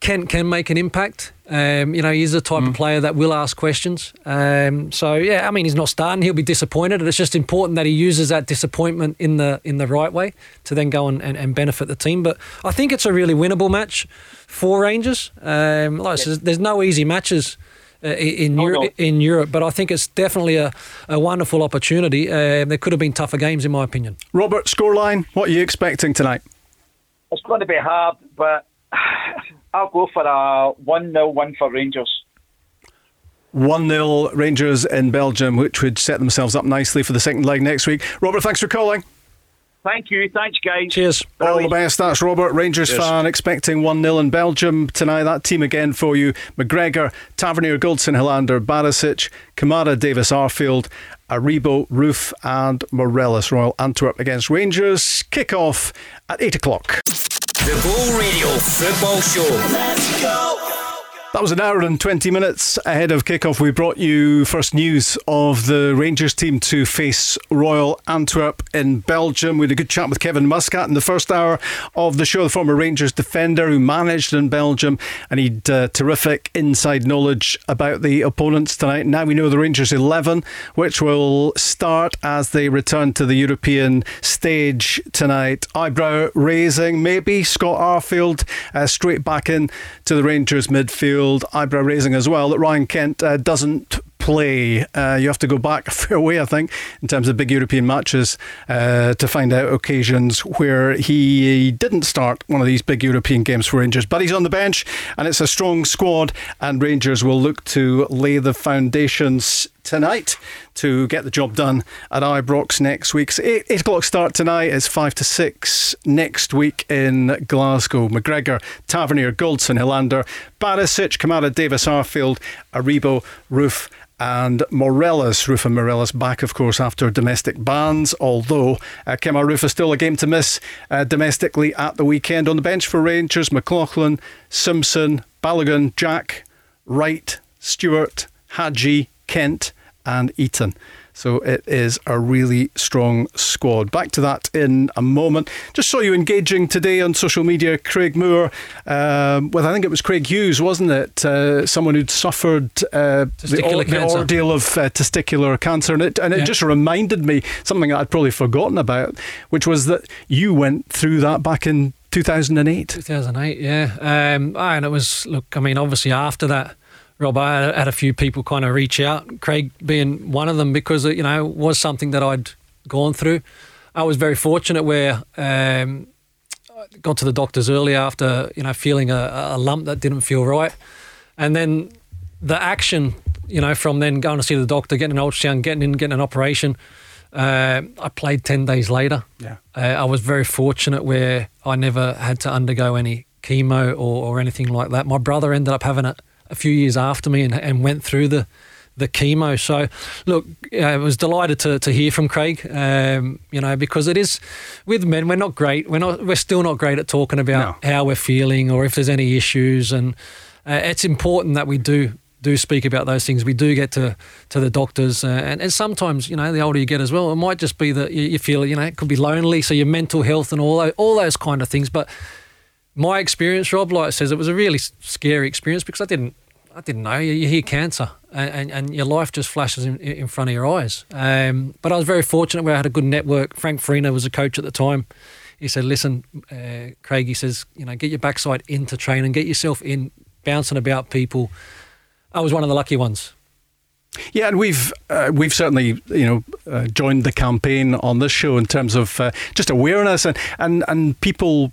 Kent can make an impact. Um, you know, he's the type of player that will ask questions. Um, so yeah, I mean, he's not starting. He'll be disappointed, and it's just important that he uses that disappointment in the in the right way to then go and, and, and benefit the team. But I think it's a really winnable match for Rangers. Um, like I said, there's no easy matches. Uh, in Europe, in Europe, but I think it's definitely a, a wonderful opportunity. Uh, there could have been tougher games, in my opinion. Robert, scoreline, what are you expecting tonight? It's going to be hard, but I'll go for a 1 0 win for Rangers. 1 0 Rangers in Belgium, which would set themselves up nicely for the second leg next week. Robert, thanks for calling. Thank you. Thanks, guys. Cheers. All the best. That's Robert, Rangers Cheers. fan, expecting 1 0 in Belgium tonight. That team again for you McGregor, Tavernier, Goldson, Helander, Barisic, Kamara, Davis, Arfield, Aribo, Roofe, and Morelos. Royal Antwerp against Rangers. Kick off at 8 o'clock. The Go Radio Football Show. Let's go. That was an hour and 20 minutes ahead of kickoff. We brought you first news of the Rangers team to face Royal Antwerp in Belgium. We had a good chat with Kevin Muscat in the first hour of the show, the former Rangers defender who managed in Belgium, and he'd uh, terrific inside knowledge about the opponents tonight. Now we know the Rangers 11, which will start as they return to the European stage tonight. Eyebrow raising, maybe Scott Arfield uh, straight back in to the Rangers midfield eyebrow raising as well that Ryan Kent uh, doesn't play. Uh, you have to go back a fair way, I think, in terms of big European matches uh, to find out occasions where he didn't start one of these big European games for Rangers. But he's on the bench and it's a strong squad, and Rangers will look to lay the foundations tonight to get the job done at Ibrox next week. So eight, eight o'clock start tonight. It's five to six next week in Glasgow. McGregor, Tavernier, Goldson, Helander, Barisic, Kamara, Davis, Arfield, Aribo, Roofe, and Morelos, Roofe and Morelos back, of course, after domestic bans. Although uh, Kemar Roofe is still a game to miss uh, domestically at the weekend. On the bench for Rangers, McLaughlin, Simpson, Balogun, Jack, Wright, Stewart, Hagi, Kent, and Itten. So it is a really strong squad. Back to that in a moment. Just saw you engaging today on social media, Craig Moore, um, with I think it was Craig Hughes, wasn't it? Uh, someone who'd suffered uh, the, or, the, ordeal of uh, testicular cancer. And it, and it yeah. just reminded me something I'd probably forgotten about, which was that you went through that back in 2008. 2008, yeah. Um, and it was, look, I mean, obviously after that, Rob, I had a few people kind of reach out, Craig being one of them, because it, you know was something that I'd gone through. I was very fortunate where um, I got to the doctors early after you know feeling a, a, lump that didn't feel right, and then the action, you know, from then going to see the doctor, getting an ultrasound, getting in, getting an operation. Uh, I played ten days later. Yeah, uh, I was very fortunate where I never had to undergo any chemo or, or anything like that. My brother ended up having it a few years after me and, and went through the the chemo. So, look, I was delighted to, to hear from Craig. Um, you know, because it is with men, we're not great. We're not. We're still not great at talking about no. how we're feeling or if there's any issues. And uh, it's important that we do do speak about those things. We do get to to the doctors, uh, and, and sometimes you know the older you get as well, it might just be that you, you feel you know it could be lonely, so your mental health and all those, all those kind of things. But my experience, Rob, like says, it was a really scary experience because I didn't I didn't know. You, you hear cancer, and, and, and, your life just flashes in, in front of your eyes. Um, but I was very fortunate where I had a good network. Frank Farina was a coach at the time. He said, "Listen, uh, Craig," he says, "you know, get your backside into training, get yourself in, bouncing about people." I was one of the lucky ones. Yeah, and we've uh, we've certainly you know uh, joined the campaign on this show in terms of uh, just awareness and, and and people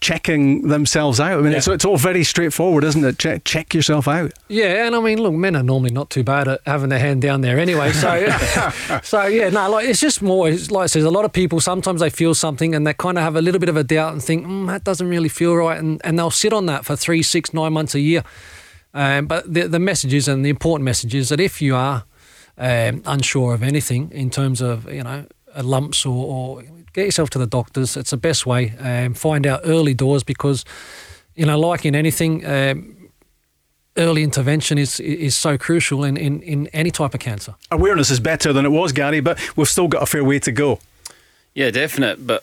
checking themselves out. I mean, yeah. it's, it's all very straightforward, isn't it? Check, check yourself out. Yeah, and I mean, look, men are normally not too bad at having their hand down there anyway. So, so yeah, no, like it's just more. It's like I says, a lot of people sometimes they feel something and they kind of have a little bit of a doubt and think mm, that doesn't really feel right, and, and they'll sit on that for three, six, nine months a year. Um, but the the messages and the important message is that if you are um, unsure of anything in terms of you know lumps or, or get yourself to the doctors. It's the best way. Um, find out early doors because, you know, like in anything, um, early intervention is is so crucial in, in, in any type of cancer. Awareness is better than it was, Gary, but we've still got a fair way to go. Yeah, definite. But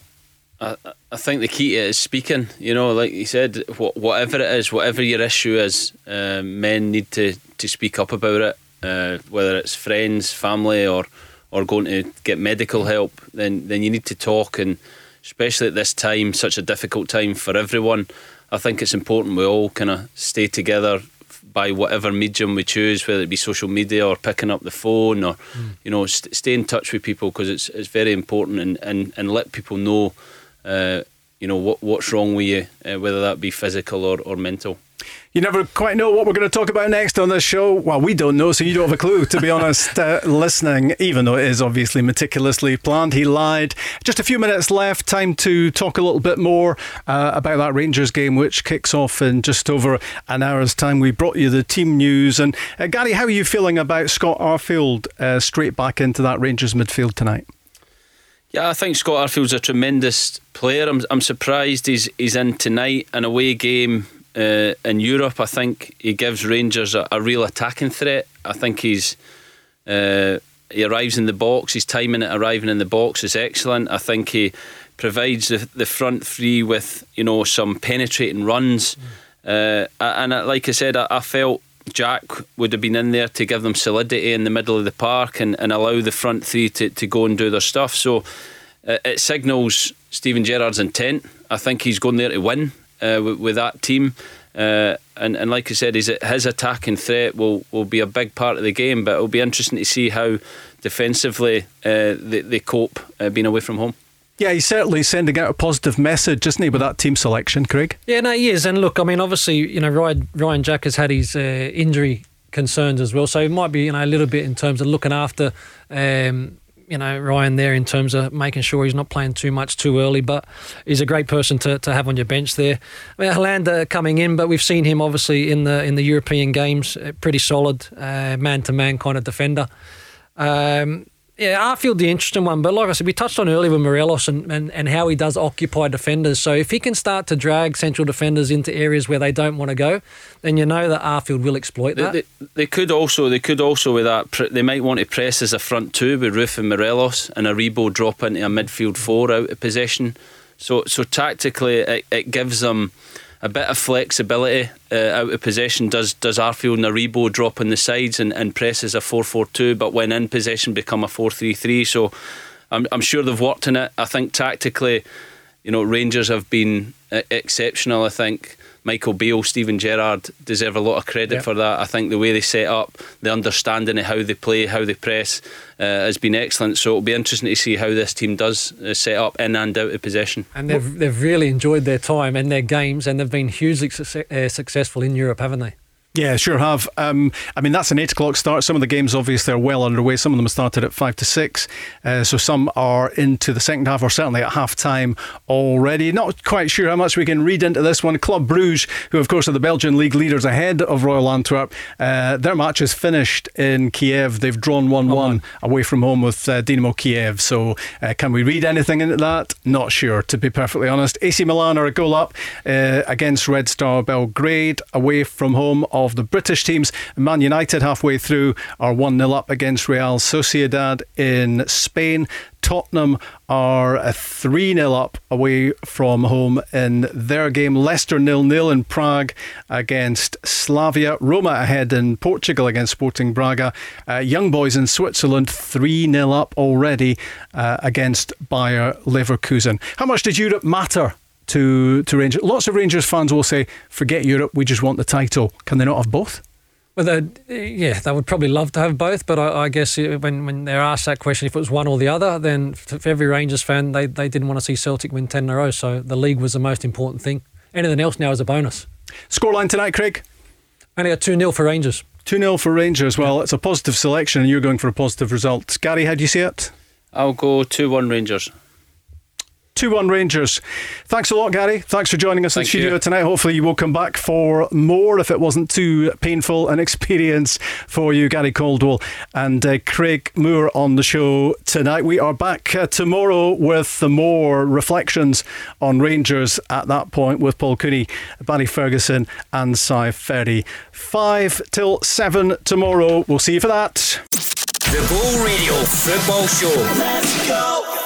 I, I think the key to it is speaking. You know, like you said, whatever it is, whatever your issue is, uh, men need to, to speak up about it, uh, whether it's friends, family, or or going to get medical help, then then you need to talk. And especially at this time, such a difficult time for everyone, I think it's important we all kind of stay together by whatever medium we choose, whether it be social media or picking up the phone or mm. you know st- stay in touch with people because it's it's very important and and, and let people know. Uh, you know what what's wrong with you, uh, whether that be physical or, or mental. You never quite know what we're going to talk about next on this show. Well, we don't know, so you don't have a clue, to be honest, uh, listening, even though it is obviously meticulously planned. He lied. Just a few minutes left. Time to talk a little bit more uh, about that Rangers game, which kicks off in just over an hour's time. We brought you the team news. And uh, Gary, how are you feeling about Scott Arfield uh, straight back into that Rangers midfield tonight? Yeah, I think Scott Arfield's a tremendous player. I'm, I'm surprised he's he's in tonight, an away game uh, in Europe. I think he gives Rangers a, a real attacking threat. I think he's uh, he arrives in the box. His timing at arriving in the box is excellent. I think he provides the, the front three with you know some penetrating runs. Uh, and like I said, I, I, felt Jack would have been in there to give them solidity in the middle of the park and, and allow the front three to, to go and do their stuff. So uh, it signals Steven Gerrard's intent. I think he's going there to win uh, with, with, that team. Uh, and, and like I said, his, his attacking threat will, will be a big part of the game, but it'll be interesting to see how defensively uh, they, they cope being away from home. Yeah, he's certainly sending out a positive message, isn't he, with that team selection, Craig? Yeah, no, he is. And look, I mean, obviously, you know, Ryan, Ryan Jack has had his uh, injury concerns as well, so it might be, you know, a little bit in terms of looking after, um, you know, Ryan there in terms of making sure he's not playing too much too early. But he's a great person to, to have on your bench there. I mean, Helander coming in, but we've seen him obviously in the in the European games, uh, pretty solid man to man kind of defender. Um, yeah, Arfield the interesting one, but like I said, we touched on earlier with Morelos and, and, and how he does occupy defenders. So if he can start to drag central defenders into areas where they don't want to go, then you know that Arfield will exploit that. They, they, they could also, they could also with that, they might want to press as a front two with Roofe and Morelos and Aribo drop into a midfield four out of possession. So so tactically, it, it gives them a bit of flexibility uh, out of possession. Does does Arfield and Aribo drop on the sides and, and presses a 4 4 2, but when in possession become a 4 3 3? So I'm, I'm sure they've worked on it. I think tactically, you know, Rangers have been uh, exceptional. I think Michael Beale, Steven Gerrard deserve a lot of credit yep. for that. I think the way they set up, the understanding of how they play, how they press, uh, has been excellent. So it'll be interesting to see how this team does uh, set up in and out of possession. And they've they've really enjoyed their time and their games, and they've been hugely uh, successful in Europe, haven't they? Yeah, sure have. Um, I mean, that's an eight o'clock start. Some of the games, obviously, are well underway. Some of them started at five to six. Uh, so some are into the second half, or certainly at half time already. Not quite sure how much we can read into this one. Club Bruges, who, of course, are the Belgian league leaders ahead of Royal Antwerp, uh, their match is finished in Kiev. They've drawn 1 1 away from home with uh, Dynamo Kiev. So uh, can we read anything into that? Not sure, to be perfectly honest. AC Milan are a goal up uh, against Red Star Belgrade away from home of the British teams. Man United, halfway through, are 1 0 up against Real Sociedad in Spain. Tottenham are a 3 0 up away from home in their game. Leicester 0 0 in Prague against Slavia. Roma ahead in Portugal against Sporting Braga. Uh, young boys in Switzerland 3 0 up already uh, against Bayer Leverkusen. How much did Europe matter to to Rangers. Lots of Rangers fans will say, "Forget Europe, we just want the title." Can they not have both? Well, eh, yeah, they would probably love to have both, but I, I, guess when, when they're asked that question, if it was one or the other, then for every Rangers fan, they, they didn't want to see Celtic win 10 in a row, so the league was the most important thing. Anything else now is a bonus. Scoreline tonight, Craig? Only a 2 0 for Rangers. 2 0 for Rangers. Well, it's a positive selection, and you're going for a positive result. Gary, how do you see it? I'll go 2 1 Rangers. 2 1 Rangers. Thanks a lot, Gary. Thanks for joining us Thank in studio you. tonight. Hopefully, you will come back for more if it wasn't too painful an experience for you, Gary Caldwell and uh, Craig Moore on the show tonight. We are back uh, tomorrow with more reflections on Rangers at that point with Paul Cooney, Barry Ferguson, and Si Ferry. 5 till 7 tomorrow. We'll see you for that. The Go Radio Football Show. Let's go.